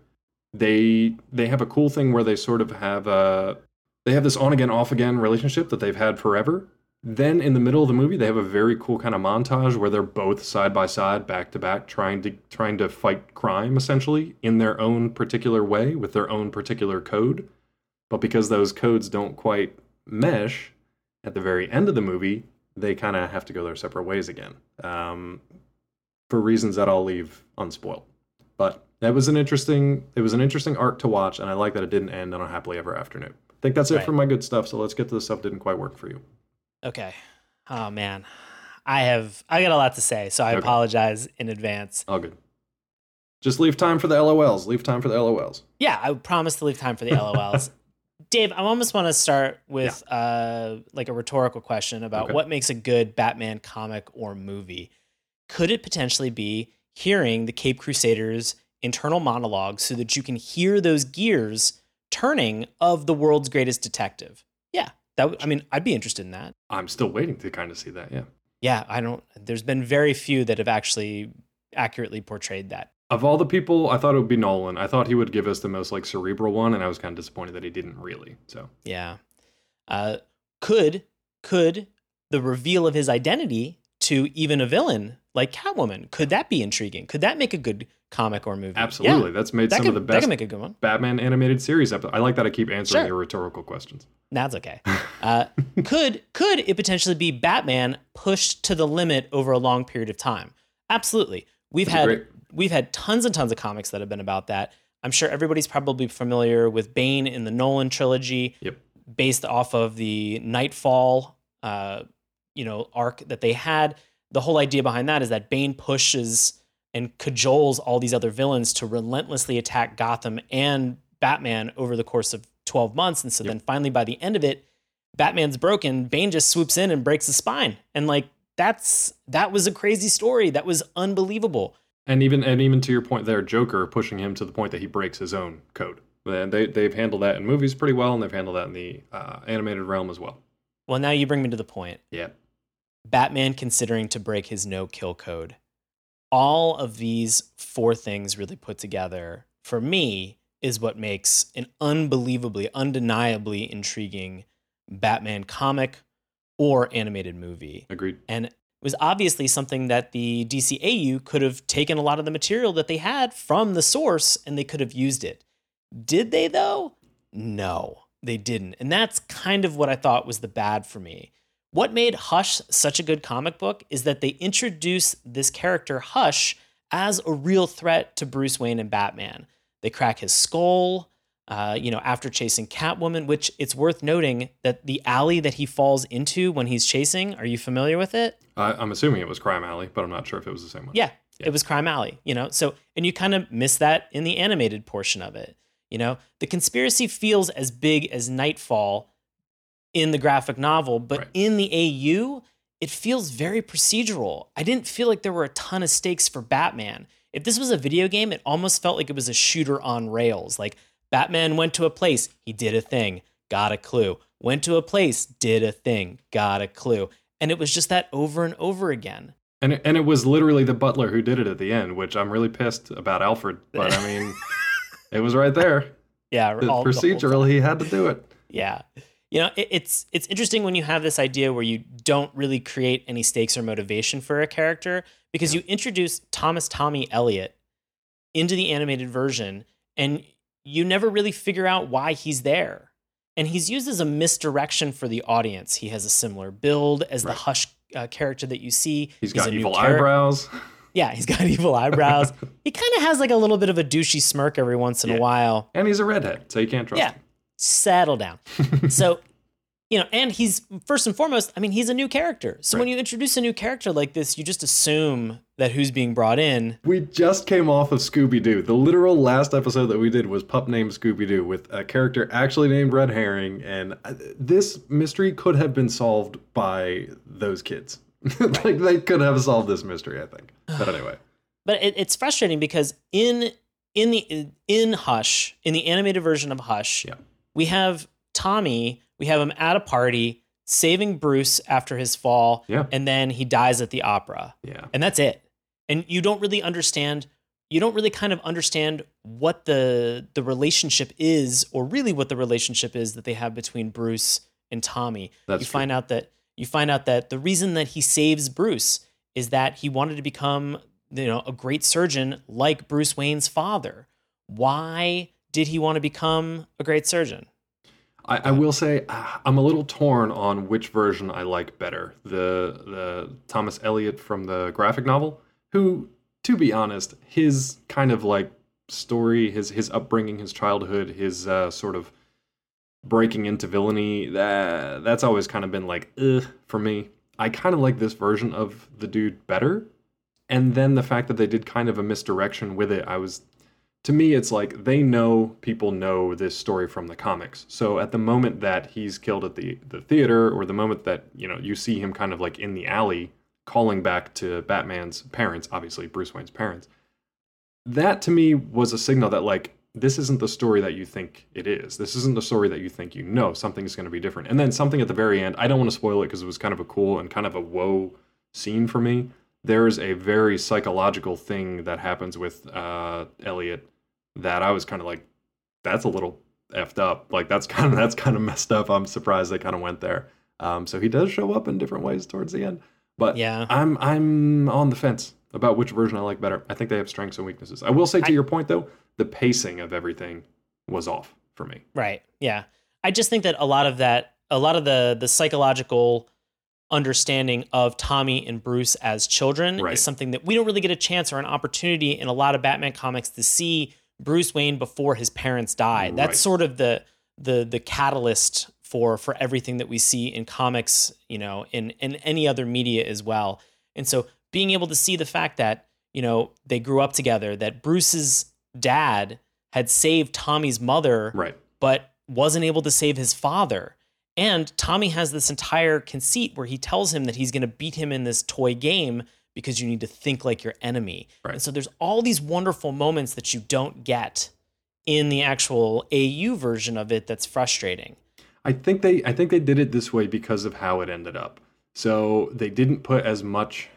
They they have a cool thing where they sort of have a they have this on again off again relationship that they've had forever. Then in the middle of the movie, they have a very cool kind of montage where they're both side by side, back to back, trying to trying to fight crime essentially in their own particular way with their own particular code. But because those codes don't quite mesh, at the very end of the movie, they kind of have to go their separate ways again um, for reasons that I'll leave unspoiled. But that was an interesting it was an interesting arc to watch, and I like that it didn't end on a happily ever after note. I think that's it Right. for my good stuff. So let's get to the stuff that didn't quite work for you. Okay. Oh man, I have I got a lot to say, so I Okay. apologize in advance. All good. Just leave time for the LOLs. Leave time for the LOLs. Yeah, I promise to leave time for the LOLs. Dave, I almost want to start with uh, like a rhetorical question about Okay. what makes a good Batman comic or movie. Could it potentially be hearing the Caped Crusader's internal monologue so that you can hear those gears turning of the world's greatest detective? Yeah, that. w- I mean, I'd be interested in that. I'm still waiting to kind of see that. Yeah. Yeah, I don't. There's been very few that have actually accurately portrayed that. Of all the people, I thought it would be Nolan. I thought he would give us the most like cerebral one, and I was kind of disappointed that he didn't really. So Yeah. Uh, could could the reveal of his identity to even a villain like Catwoman could that be intriguing? Could that make a good comic or movie? absolutely, Yeah, that's made that some could, of the that best could make a good one. Batman animated series episodes. I like that I keep answering Sure. your rhetorical questions. That's okay. Uh, could could it potentially be Batman pushed to the limit over a long period of time? Absolutely. We've That'd had we've had tons and tons of comics that have been about that. I'm sure everybody's probably familiar with Bane in the Nolan trilogy. Yep. Based off of the Knightfall, uh, you know, arc that they had. The whole idea behind that is that Bane pushes and cajoles all these other villains to relentlessly attack Gotham and Batman over the course of 12 months. And so Yep. then finally by the end of it, Batman's broken, Bane just swoops in and breaks his spine. And like that's that was a crazy story. That was unbelievable. And even and even to your point there, Joker pushing him to the point that he breaks his own code. And they they've handled that in movies pretty well, and they've handled that in the uh, animated realm as well. Well, now you bring me to the point. Yeah, Batman considering to break his no kill code. All of these four things really put together for me is what makes an unbelievably, undeniably intriguing Batman comic or animated movie. agreed. And it was obviously something that the DCAU could have taken a lot of the material that they had from the source and they could have used it. Did they, though? No, they didn't. And that's kind of what I thought was the bad for me. What made Hush such a good comic book is that they introduce this character, Hush, as a real threat to Bruce Wayne and Batman. They crack his skull, uh, you know, after chasing Catwoman, which it's worth noting that the alley that he falls into when he's chasing, are you familiar with it? I, I'm assuming it was Crime Alley, but I'm not sure if it was the same one. Yeah, Yeah. it was Crime Alley, you know. So, and you kind of miss that in the animated portion of it. You know, the conspiracy feels as big as Knightfall in the graphic novel, but Right. in the AU, it feels very procedural. I didn't feel like there were a ton of stakes for Batman. If this was a video game, it almost felt like it was a shooter on rails. Like Batman went to a place, he did a thing, got a clue. Went to a place, did a thing, got a clue. And it was just that over and over again. And it, and it was literally the butler who did it at the end, which I'm really pissed about Alfred. But I mean, it was right there. Yeah, The all- the procedural, he had to do it. Yeah. You know, it, it's it's interesting when you have this idea where you don't really create any stakes or motivation for a character because you introduce Thomas Tommy Elliot into the animated version and you never really figure out why he's there. And he's used as a misdirection for the audience. He has a similar build as the Hush uh, character that you see. He's got evil eyebrows. Yeah, he's got evil eyebrows. he kind of has like a little bit of a douchey smirk every once in Yeah. a while. And he's a redhead, so you can't trust Yeah. him. Settle down. so you know, and he's first and foremost, I mean, he's a new character. So when you introduce a new character like this, you just assume that who's being brought in. We just came off of Scooby Doo. The literal last episode that we did was Pup Named Scooby Doo with a character actually named Red Herring. And uh, this mystery could have been solved by those kids. like, they could have solved this mystery, I think. But anyway. But it, it's frustrating because in in the in Hush, in the animated version of Hush, Yeah. We have Tommy, we have him at a party saving Bruce after his fall, Yeah. and then he dies at the opera. Yeah. and that's it and you don't really understand you don't really kind of understand what the the relationship is or really what the relationship is that they have between Bruce and Tommy That's you true. find out that you find out that the reason that he saves Bruce is that he wanted to become you know a great surgeon like Bruce Wayne's father why did he want to become a great surgeon I, I will say I'm a little torn on which version I like better. The the Thomas Elliot from the graphic novel, who, to be honest, his kind of like story, his his upbringing, his childhood, his uh, sort of breaking into villainy, that that's always kind of been like ugh for me. I kind of like this version of the dude better. And then the fact that they did kind of a misdirection with it, I was to me it's like they know people know this story from the comics. So at the moment that he's killed at the the theater or the moment that you know you see him kind of like in the alley calling back to batman's parents obviously bruce wayne's parents that to me was a signal that like this isn't the story that you think it is. This isn't the story that you think you know. Something's going to be different. And then something at the very end i don't want to spoil it because it was kind of a cool and kind of a whoa scene for me there's a very psychological thing that happens with uh, Elliot that I was kind of like, that's a little effed up. Like that's kind of that's kind of messed up. I'm surprised they kind of went there. Um, so he does show up in different ways towards the end. But Yeah. I'm I'm on the fence about which version I like better. I think they have strengths and weaknesses. I will say to I- your point though, the pacing of everything was off for me. Right. Yeah. I just think that a lot of that, a lot of the the psychological understanding of Tommy and Bruce as children Right. is something that we don't really get a chance or an opportunity in a lot of Batman comics to see Bruce Wayne before his parents died. Right. That's sort of the the the catalyst for for everything that we see in comics, you know, in in any other media as well. And so being able to see the fact that, you know, they grew up together, that Bruce's dad had saved Tommy's mother Right. but wasn't able to save his father. And Tommy has this entire conceit where he tells him that he's going to beat him in this toy game because you need to think like your enemy. Right. And so there's all these wonderful moments that you don't get in the actual AU version of it that's frustrating. I think they I think they did it this way because of how it ended up. So they didn't put as much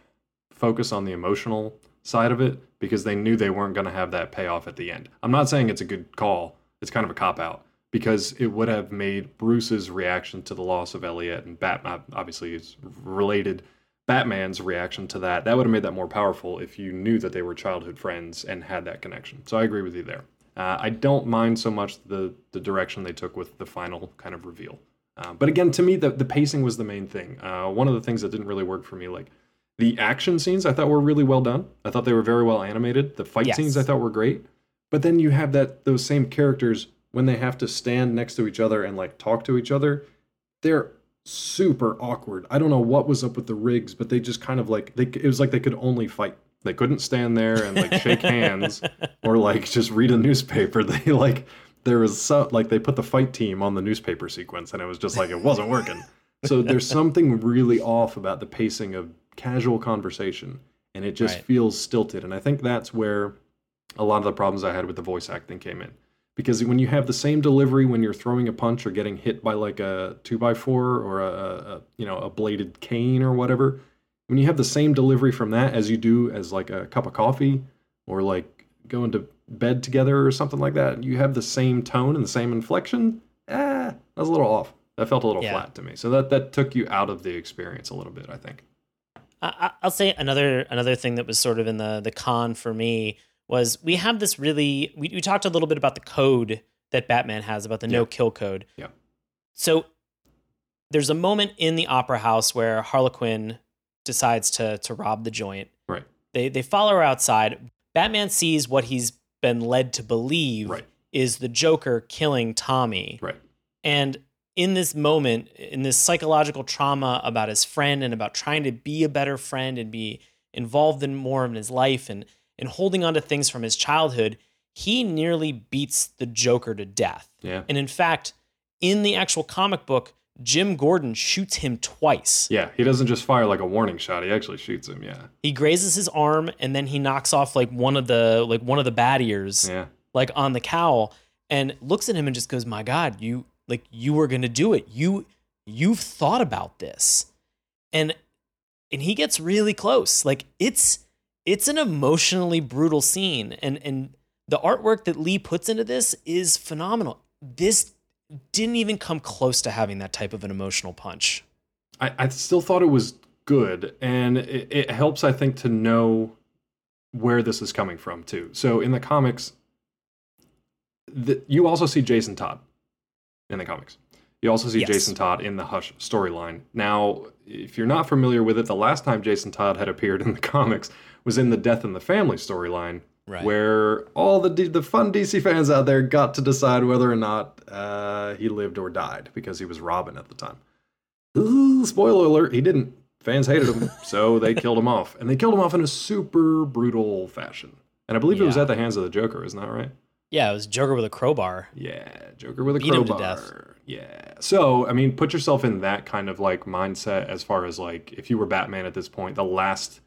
focus on the emotional side of it because they knew they weren't going to have that payoff at the end. I'm not saying it's a good call. It's kind of a cop out because it would have made Bruce's reaction to the loss of Elliot and Batman obviously is related Batman's reaction to that. That would have made that more powerful if you knew that they were childhood friends and had that connection. So I agree with you there. Uh, I don't mind so much the the direction they took with the final kind of reveal. Uh, but again, to me, the the pacing was the main thing. Uh, one of the things that didn't really work for me, like the action scenes, I thought were really well done. I thought they were very well animated. The fight Yes. scenes I thought were great. But then you have that those same characters when they have to stand next to each other and like talk to each other, they're super awkward. I don't know what was up with the rigs, but they just kind of like they it was like they could only fight. They couldn't stand there and like shake hands or like just read a newspaper. They like there was so like they put the fight team on the newspaper sequence and it was just like it wasn't working. So there's something really off about the pacing of casual conversation and it just Right. feels stilted and I think that's where a lot of the problems I had with the voice acting came in. Because when you have the same delivery when you're throwing a punch or getting hit by like a two by four or a, a you know a bladed cane or whatever, when you have the same delivery from that as you do as like a cup of coffee or like going to bed together or something like that, you have the same tone and the same inflection. Ah, that was a little off. That felt a little Yeah. flat to me. So that that took you out of the experience a little bit, I think. I, I- I'll say another another thing that was sort of in the the con for me was we have this really we, we talked a little bit about the code that Batman has about the no kill code. Yeah. So there's a moment in the opera house where Harley Quinn decides to to rob the joint. Right. They they follow her outside. Batman sees what he's been led to believe Right. is the Joker killing Tommy. Right. And in this moment, in this psychological trauma about his friend and about trying to be a better friend and be involved in more in his life and and holding on to things from his childhood, he nearly beats the Joker to death. Yeah. And in fact, in the actual comic book, Jim Gordon shoots him twice. Yeah, he doesn't just fire like a warning shot. He actually shoots him. Yeah. He grazes his arm and then he knocks off like one of the like one of the bat ears Yeah. like on the cowl and looks at him and just goes, "My god, you like you were going to do it. You you've thought about this." And and he gets really close. Like it's it's an emotionally brutal scene and and the artwork that Lee puts into this is phenomenal. This didn't even come close to having that type of an emotional punch. I, I still thought it was good, and it, it helps, I think, to know where this is coming from too. So in the comics, the, you also see Jason Todd in the comics. You also see Yes. Jason Todd in the Hush storyline. Now, if you're not familiar with it, the last time Jason Todd had appeared in the comics was in the Death in the Family storyline, Right. where all the D- the fun DC fans out there got to decide whether or not uh, he lived or died because he was Robin at the time. Ooh, spoiler alert, he didn't. Fans hated him, so they killed him off. And they killed him off in a super brutal fashion. And I believe it was at the hands of the Joker, isn't that right? Yeah, it was Joker with a crowbar. Yeah, Joker with a Beat him to crowbar. death. Yeah. So, I mean, put yourself in that kind of like mindset as far as like if you were Batman at this point, the last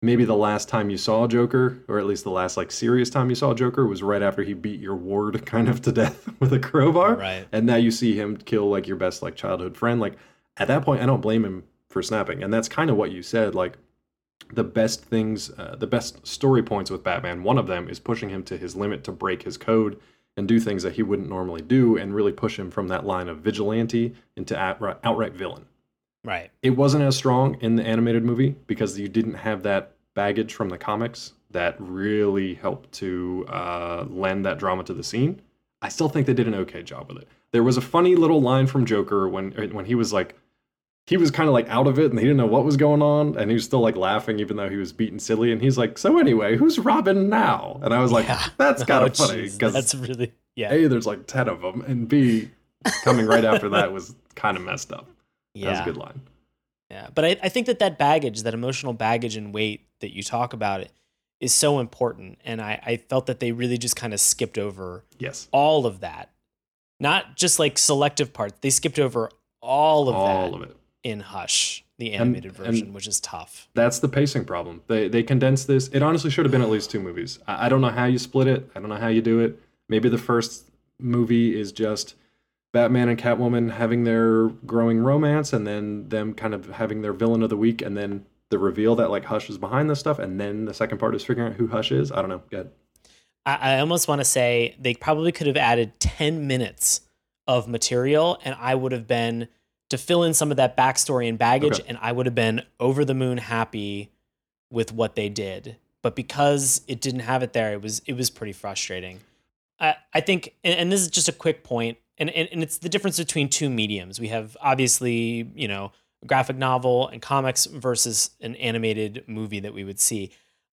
maybe the last time you saw Joker, or at least the last like serious time you saw Joker was right after he beat your ward kind of to death with a crowbar. Right. And now you see him kill like your best like childhood friend. Like at that point, I don't blame him for snapping. And that's kind of what you said. Like the best things, uh, the best story points with Batman, one of them is pushing him to his limit to break his code and do things that he wouldn't normally do and really push him from that line of vigilante into outright, outright villain. Right. It wasn't as strong in the animated movie because you didn't have that baggage from the comics that really helped to uh, lend that drama to the scene. I still think they did an okay job with it. There was a funny little line from Joker when when he was like, he was kind of like out of it and he didn't know what was going on and he was still like laughing even though he was beaten silly and he's like, so anyway, who's Robin now? And I was like, Yeah. that's kind Oh, of funny because that's really yeah. a there's like ten of them and b coming right after that was kind of messed up. That was yeah. a good line. Yeah, but I, I think that that baggage, that emotional baggage and weight that you talk about it is so important. And I, I felt that they really just kind of skipped over Yes. all of that. Not just like selective parts. They skipped over all of all that of it. in Hush, the animated and- version, which is tough. That's the pacing problem. They they condensed this. It honestly should have been at least two movies. I, I don't know how you split it. I don't know how you do it. Maybe the first movie is just Batman and Catwoman having their growing romance, and then them kind of having their villain of the week, and then the reveal that like Hush is behind this stuff, and then the second part is figuring out who Hush is. I don't know. Good. I, I almost want to say they probably could have added 10 minutes of material and I would have been to fill in some of that backstory and baggage Okay. and I would have been over the moon happy with what they did. But because it didn't have it there, it was it was pretty frustrating. I, I think and, and this is just a quick point, and, and, and it's the difference between two mediums. We have obviously, you know, graphic novel and comics versus an animated movie that we would see.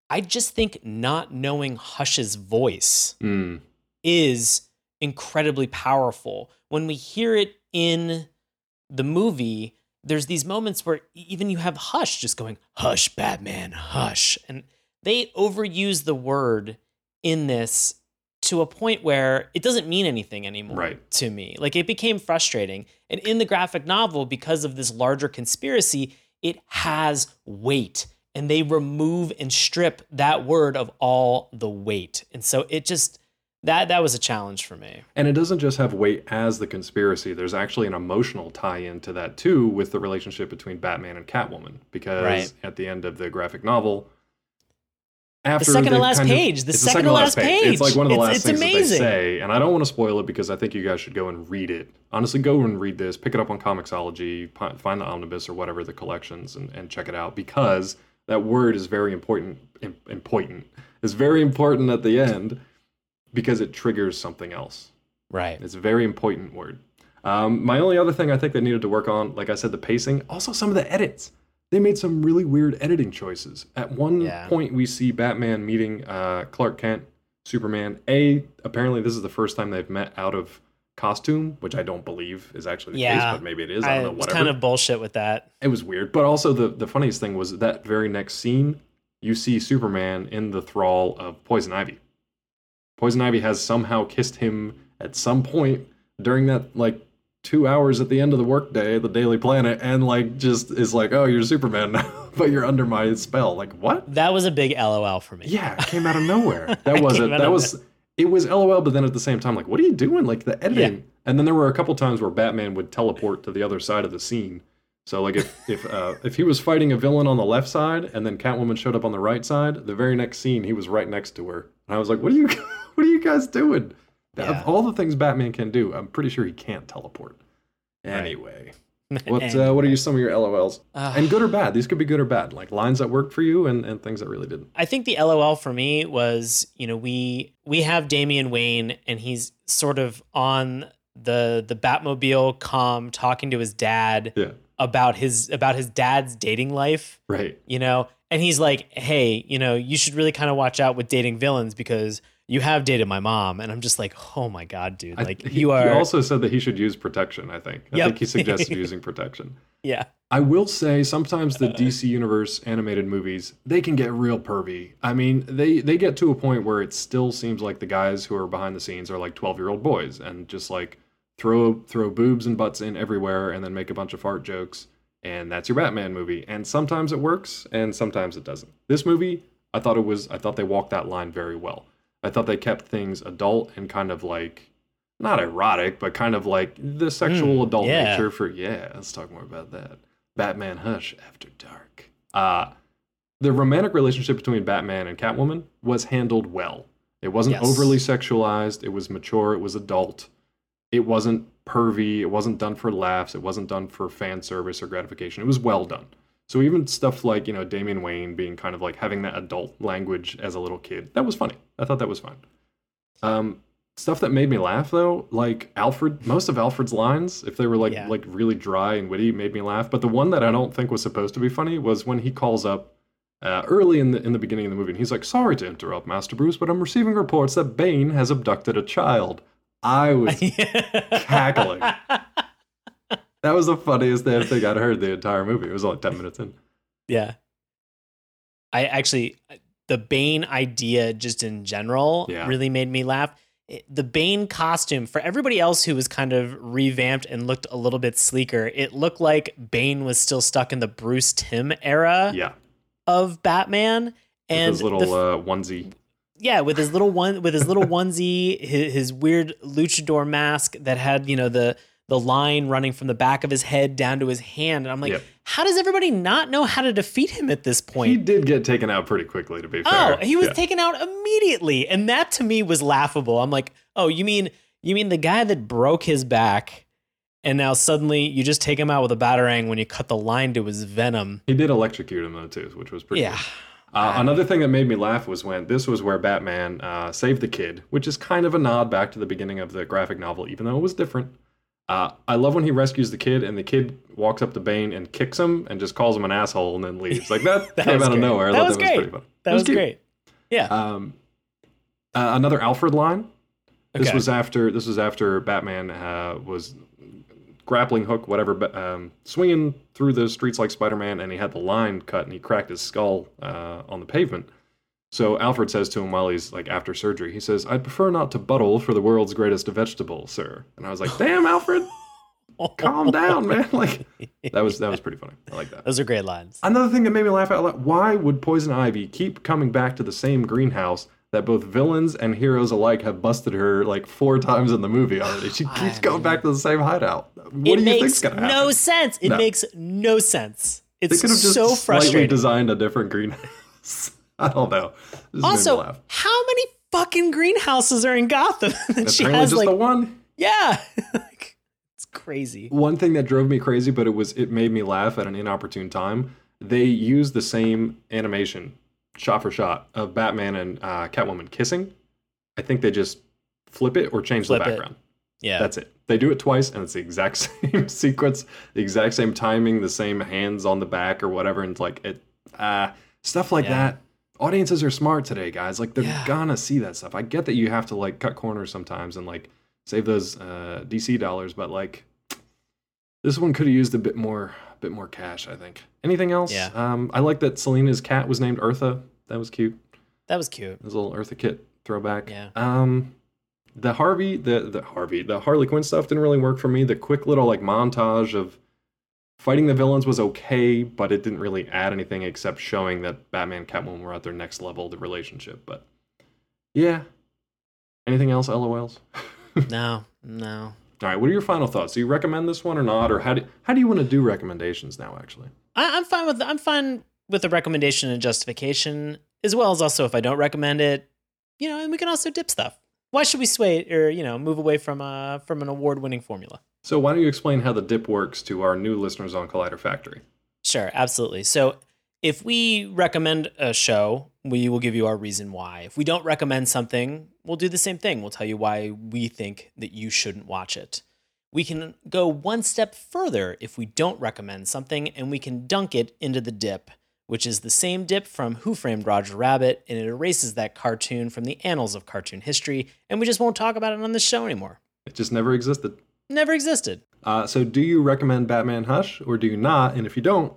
I just think not knowing Hush's voice Mm. is incredibly powerful. When we hear it in the movie, there's these moments where even you have Hush just going, Hush, Batman, hush. And they overuse the word in this to a point where it doesn't mean anything anymore Right. to me. Like it became frustrating. And in the graphic novel, because of this larger conspiracy, it has weight. And they remove and strip that word of all the weight. And so it just that that was a challenge for me. And it doesn't just have weight as the conspiracy. There's actually an emotional tie-in to that too, with the relationship between Batman and Catwoman. Because Right. at the end of the graphic novel, after second to last kind of- page, the it's second to last It's page. It's like one of the It's- last it's things amazing. that they say, and I don't want to spoil it because I think you guys should go and read it. Honestly, go and read this. Pick it up on Comixology, find the omnibus or whatever the collections, and, and check it out because that word is very important. Important. It's very important at the end because it triggers something else. Right. It's a very important word. Um, my only other thing I think they needed to work on, like I said, the pacing, also some of the edits. They made some really weird editing choices. At one Yeah. point, we see Batman meeting uh, Clark Kent, Superman. A, apparently, this is the first time they've met out of costume, which I don't believe is actually the Yeah. case, but maybe it is. I don't know. Whatever. kind of bullshit with that. it was weird. But also the the funniest thing was that very next scene, you see Superman in the thrall of Poison Ivy. Poison Ivy has somehow kissed him at some point during that like two hours at the end of the workday the Daily Planet, and like just is like, oh, you're Superman now, but you're under my spell. Like what? That was a big LOL for me. Yeah, it came out of nowhere. That wasn't. That of was. It was LOL, but then at the same time, like, what are you doing? Like the editing. Yeah. And then there were a couple times where Batman would teleport to the other side of the scene. So like if if uh, if he was fighting a villain on the left side and then Catwoman showed up on the right side, the very next scene he was right next to her, and I was like, what are you what are you guys doing? Yeah. Of all the things Batman can do, I'm pretty sure he can't teleport. Anyway, what uh, what are you some of your LOLs? Uh, and good or bad? These could be good or bad, like lines that worked for you and, and things that really didn't. I think the LOL for me was, you know, we we have Damian Wayne and he's sort of on the the Batmobile com talking to his dad Yeah, about his about his dad's dating life, right. you know, and he's like, "Hey, you know, you should really kind of watch out with dating villains because you have dated my mom." And I'm just like, "Oh my god, dude. Like he, you He are also said that he should use protection. I think. I Yep. think he suggested using protection. yeah. I will say sometimes the uh. DC universe animated movies they can get real pervy. I mean, they they get to a point where it still seems like the guys who are behind the scenes are like 12-year-old boys and just like throw throw boobs and butts in everywhere and then make a bunch of fart jokes and that's your Batman movie. And sometimes it works and sometimes it doesn't. This movie, I thought it was I thought they walked that line very well. I thought they kept things adult and kind of like not erotic, but kind of like the sexual Mm, adult yeah. nature for yeah, let's talk more about that. Batman Hush After Dark. Uh the romantic relationship between Batman and Catwoman was handled well. It wasn't Yes. overly sexualized, it was mature, it was adult. It wasn't pervy, it wasn't done for laughs, it wasn't done for fan service or gratification. It was well done. So even stuff like, you know, Damian Wayne being kind of like having that adult language as a little kid, that was funny. I thought that was fun. Um stuff that made me laugh though, like Alfred, most of Alfred's lines, if they were like Yeah. like really dry and witty, made me laugh. But the one that I don't think was supposed to be funny was when he calls up uh, early in the in the beginning of the movie, and he's like, "Sorry to interrupt, Master Bruce, but I'm receiving reports that Bane has abducted a child." I was cackling. That was the funniest damn thing I'd heard the entire movie. It was only ten minutes in. Yeah. I actually, the Bane idea, just in general, Yeah. really made me laugh. The Bane costume, for everybody else who was kind of revamped and looked a little bit sleeker, it looked like Bane was still stuck in the Bruce Timm era Yeah, of Batman. with And his little the uh, onesie. yeah, with his little one, with his little onesie, his, his weird luchador mask that had you know the the line running from the back of his head down to his hand, and I'm like, Yep. how does everybody not know how to defeat him at this point? He did get taken out pretty quickly, to be fair. Oh, he was Yeah. taken out immediately, and that to me was laughable. I'm like, oh, you mean you mean the guy that broke his back, and now suddenly you just take him out with a batarang when you cut the line to his venom? He did electrocute him though too, which was pretty. Yeah, good. Uh, another thing that made me laugh was when this was where Batman uh, saved the kid, which is kind of a nod back to the beginning of the graphic novel, even though it was different. Uh, I love when he rescues the kid and the kid walks up to Bane and kicks him and just calls him an asshole and then leaves. Like that, That came was out of nowhere. That was that was great. that was, cute. great. Yeah, Um, uh, another Alfred line. This Okay. was after this was after Batman uh, was grappling hook, whatever, um, swinging through the streets like Spider Man, and he had the line cut, and he cracked his skull uh, on the pavement. So Alfred says to him while he's like after surgery, he says, "I'd prefer not to buttle for the world's greatest vegetable, sir." And I was like, "Damn, Alfred, calm down, man!" Like that was that was pretty funny. I like that. Those are great lines. Another thing that made me laugh out loud: Why would Poison Ivy keep coming back to the same greenhouse that both villains and heroes alike have busted her like four times in the movie already? She keeps going back to the same hideout. What it do you think's gonna happen? no sense. It No. makes no sense. they It's could have just so slightly frustrating. designed a different greenhouse. I don't know. This also, how many fucking greenhouses are in Gotham? that she has just like, the one. yeah, Like, it's crazy. One thing that drove me crazy, but it was it made me laugh at an inopportune time. They used the same animation, shot for shot, of Batman and uh, Catwoman kissing. I think they just flip it or change Flip the it. background. Yeah, That's it. They do it twice, and it's the exact same sequence, the exact same timing, the same hands on the back or whatever. And it's like it, uh, stuff like Yeah. that. Audiences are smart today, guys. Like they're Yeah. gonna see that stuff. I get that you have to like cut corners sometimes and like save those uh, DC dollars, but like this one could have used a bit more, a bit more cash. I think. Anything else? Yeah. Um, I like that Selina's cat was named Eartha. That was cute. That was cute. It was a little Eartha Kitt throwback. Yeah. Um, the Harvey, the the Harvey, the Harley Quinn stuff didn't really work for me. The quick little like montage of fighting the villains was okay, but it didn't really add anything except showing that Batman and Catwoman were at their next level of the relationship. But yeah. Anything else? LOLs. No, no. All right. What are your final thoughts? Do you recommend this one or not, or how do how do you want to do recommendations now? Actually, I, I'm fine with I'm fine with the recommendation and justification, as well as also if I don't recommend it, you know, and we can also dip stuff. Why should we sway or you know move away from uh from an award winning formula? So why don't you explain how the dip works to our new listeners on Collider Factory? Sure, absolutely. So if we recommend a show, we will give you our reason why. If we don't recommend something, we'll do the same thing. We'll tell you why we think that you shouldn't watch it. We can go one step further if we don't recommend something and we can dunk it into the dip, which is the same dip from Who Framed Roger Rabbit, and it erases that cartoon from the annals of cartoon history, and we just won't talk about it on this show anymore. It just never existed. Never existed. Uh, so, do you recommend Batman Hush, or do you not? And if you don't,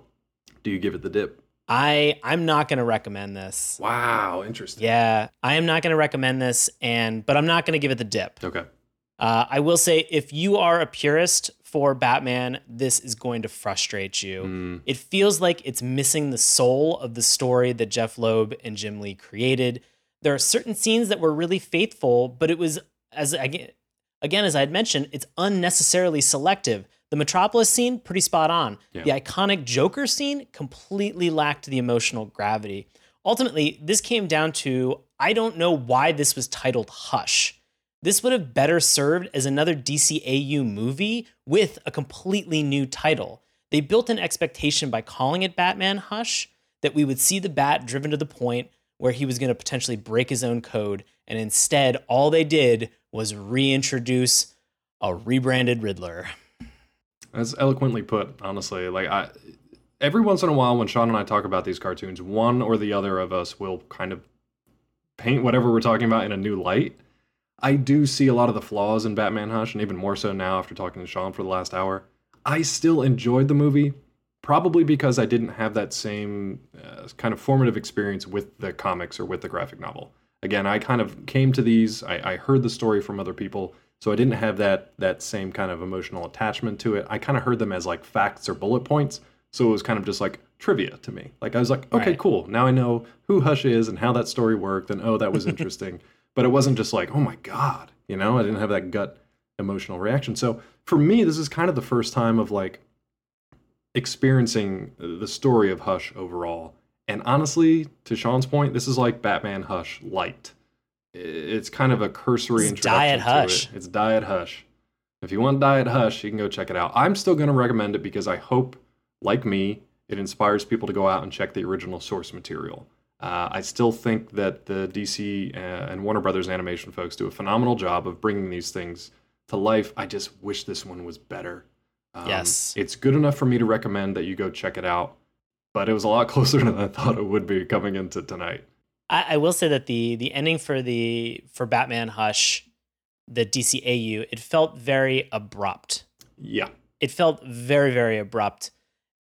do you give it the dip? I I'm not going to recommend this. Wow, interesting. Yeah, I am not going to recommend this, and but I'm not going to give it the dip. Okay. Uh, I will say, if you are a purist for Batman, this is going to frustrate you. Mm, It feels like it's missing the soul of the story that Jeph Loeb and Jim Lee created. There are certain scenes that were really faithful, but it was as again, again as I had mentioned, it's unnecessarily selective. The Metropolis scene, pretty spot on. Yeah. The iconic Joker scene completely lacked the emotional gravity. Ultimately, this came down to I don't know why this was titled Hush. This would have better served as another DCAU movie with a completely new title. They built an expectation by calling it Batman Hush that we would see the bat driven to the point where he was going to potentially break his own code. And instead, all they did was reintroduce a rebranded Riddler. That's eloquently put, honestly. Like I every once in a while when Sean and I talk about these cartoons, one or the other of us will kind of paint whatever we're talking about in a new light. I do see a lot of the flaws in Batman Hush, and even more so now after talking to Sean for the last hour. I still enjoyed the movie, probably because I didn't have that same uh, kind of formative experience with the comics or with the graphic novel. Again, I kind of came to these. I, I heard the story from other people, so I didn't have that that same kind of emotional attachment to it. I kind of heard them as like facts or bullet points, so it was kind of just like trivia to me. Like I was like, okay, Right. cool. Now I know who Hush is and how that story worked, and oh, that was interesting. but it wasn't just like, oh my god, you know. I didn't have that gut emotional reaction. So for me, this is kind of the first time of like experiencing the story of Hush overall. And honestly, to Sean's point, this is like Batman Hush light. It's kind of a cursory It's introduction Diet to Hush. it. It's Diet Hush. If you want Diet Hush, you can go check it out. I'm still going to recommend it because I hope, like me, it inspires people to go out and check the original source material. Uh, I still think that the DC uh, and Warner Brothers animation folks do a phenomenal job of bringing these things to life. I just wish this one was better. Um, Yes. It's good enough for me to recommend that you go check it out, but it was a lot closer than I thought it would be coming into tonight. I, I will say that the the ending for the for Batman Hush, the DCAU, it felt very abrupt. Yeah. It felt very very abrupt,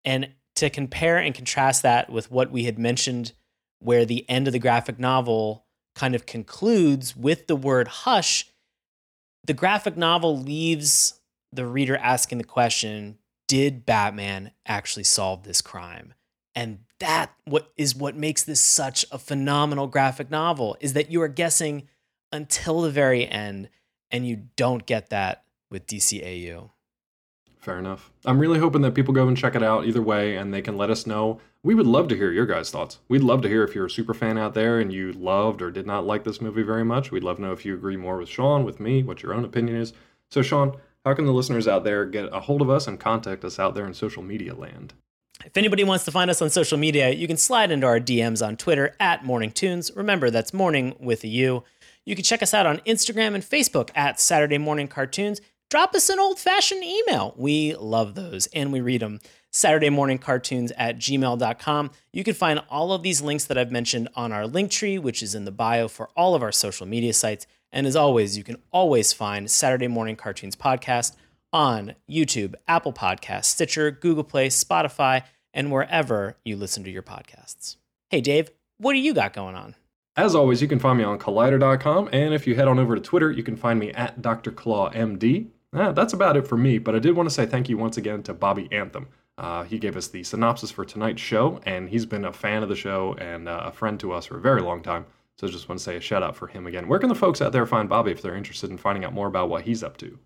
and to compare and contrast that with what we had mentioned, where the end of the graphic novel kind of concludes with the word hush, the graphic novel leaves the reader asking the question, did Batman actually solve this crime? And that what is what makes this such a phenomenal graphic novel is that you are guessing until the very end and you don't get that with DCAU. Fair enough. I'm really hoping that people go and check it out either way and they can let us know. We would love to hear your guys' thoughts. We'd love to hear if you're a super fan out there and you loved or did not like this movie very much. We'd love to know if you agree more with Sean, with me, what your own opinion is. So, Sean, how can the listeners out there get a hold of us and contact us out there in social media land? If anybody wants to find us on social media, you can slide into our DMs on Twitter at Morning Tunes. Remember, that's morning with a U. You can check us out on Instagram and Facebook at Saturday Morning Cartoons. Drop us an old fashioned email. We love those and we read them. Saturday Morning Cartoons at gmail.com. You can find all of these links that I've mentioned on our link tree, which is in the bio for all of our social media sites. And as always, you can always find Saturday Morning Cartoons Podcast on YouTube, Apple Podcasts, Stitcher, Google Play, Spotify, and wherever you listen to your podcasts. Hey, Dave, what do you got going on? As always, you can find me on Collider.com, and if you head on over to Twitter, you can find me at Dr. Claw MD. Eh, that's about it for me, but I did want to say thank you once again to Bobby Anthem. Uh, he gave us the synopsis for tonight's show, and he's been a fan of the show and uh, a friend to us for a very long time. So I just want to say a shout out for him again. Where can the folks out there find Bobby if they're interested in finding out more about what he's up to?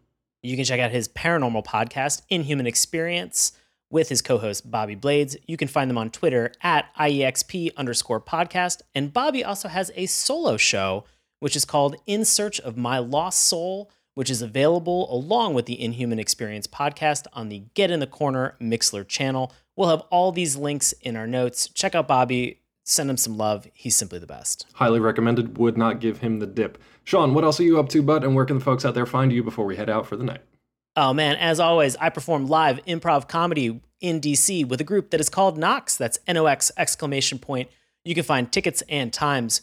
You can check out his paranormal podcast, Inhuman Experience, with his co-host Bobby Blades. You can find them on Twitter at IEXP underscore podcast. And Bobby also has a solo show, which is called In Search of My Lost Soul, which is available along with the Inhuman Experience podcast on the Get in the Corner Mixlr channel. We'll have all these links in our notes. Check out Bobby, send him some love. He's simply the best. Highly recommended. Would not give him the dip. Sean, what else are you up to, bud? And where can the folks out there find you before we head out for the night? Oh man, as always, I perform live improv comedy in DC with a group that is called Nox. That's N O X exclamation point. You can find tickets and times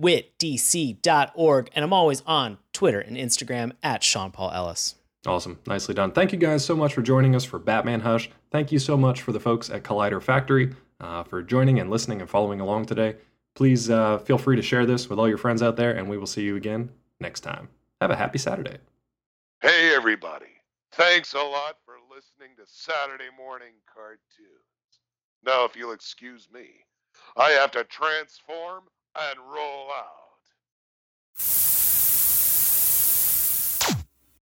witdc.org. And I'm always on Twitter and Instagram at Sean Paul Ellis. Awesome. Nicely done. Thank you guys so much for joining us for Batman Hush. Thank you so much for the folks at Collider Factory uh, for joining and listening and following along today. Please uh, feel free to share this with all your friends out there, and we will see you again next time. Have a happy Saturday. Hey, everybody. Thanks a lot for listening to Saturday Morning Cartoons. Now, if you'll excuse me, I have to transform and roll out.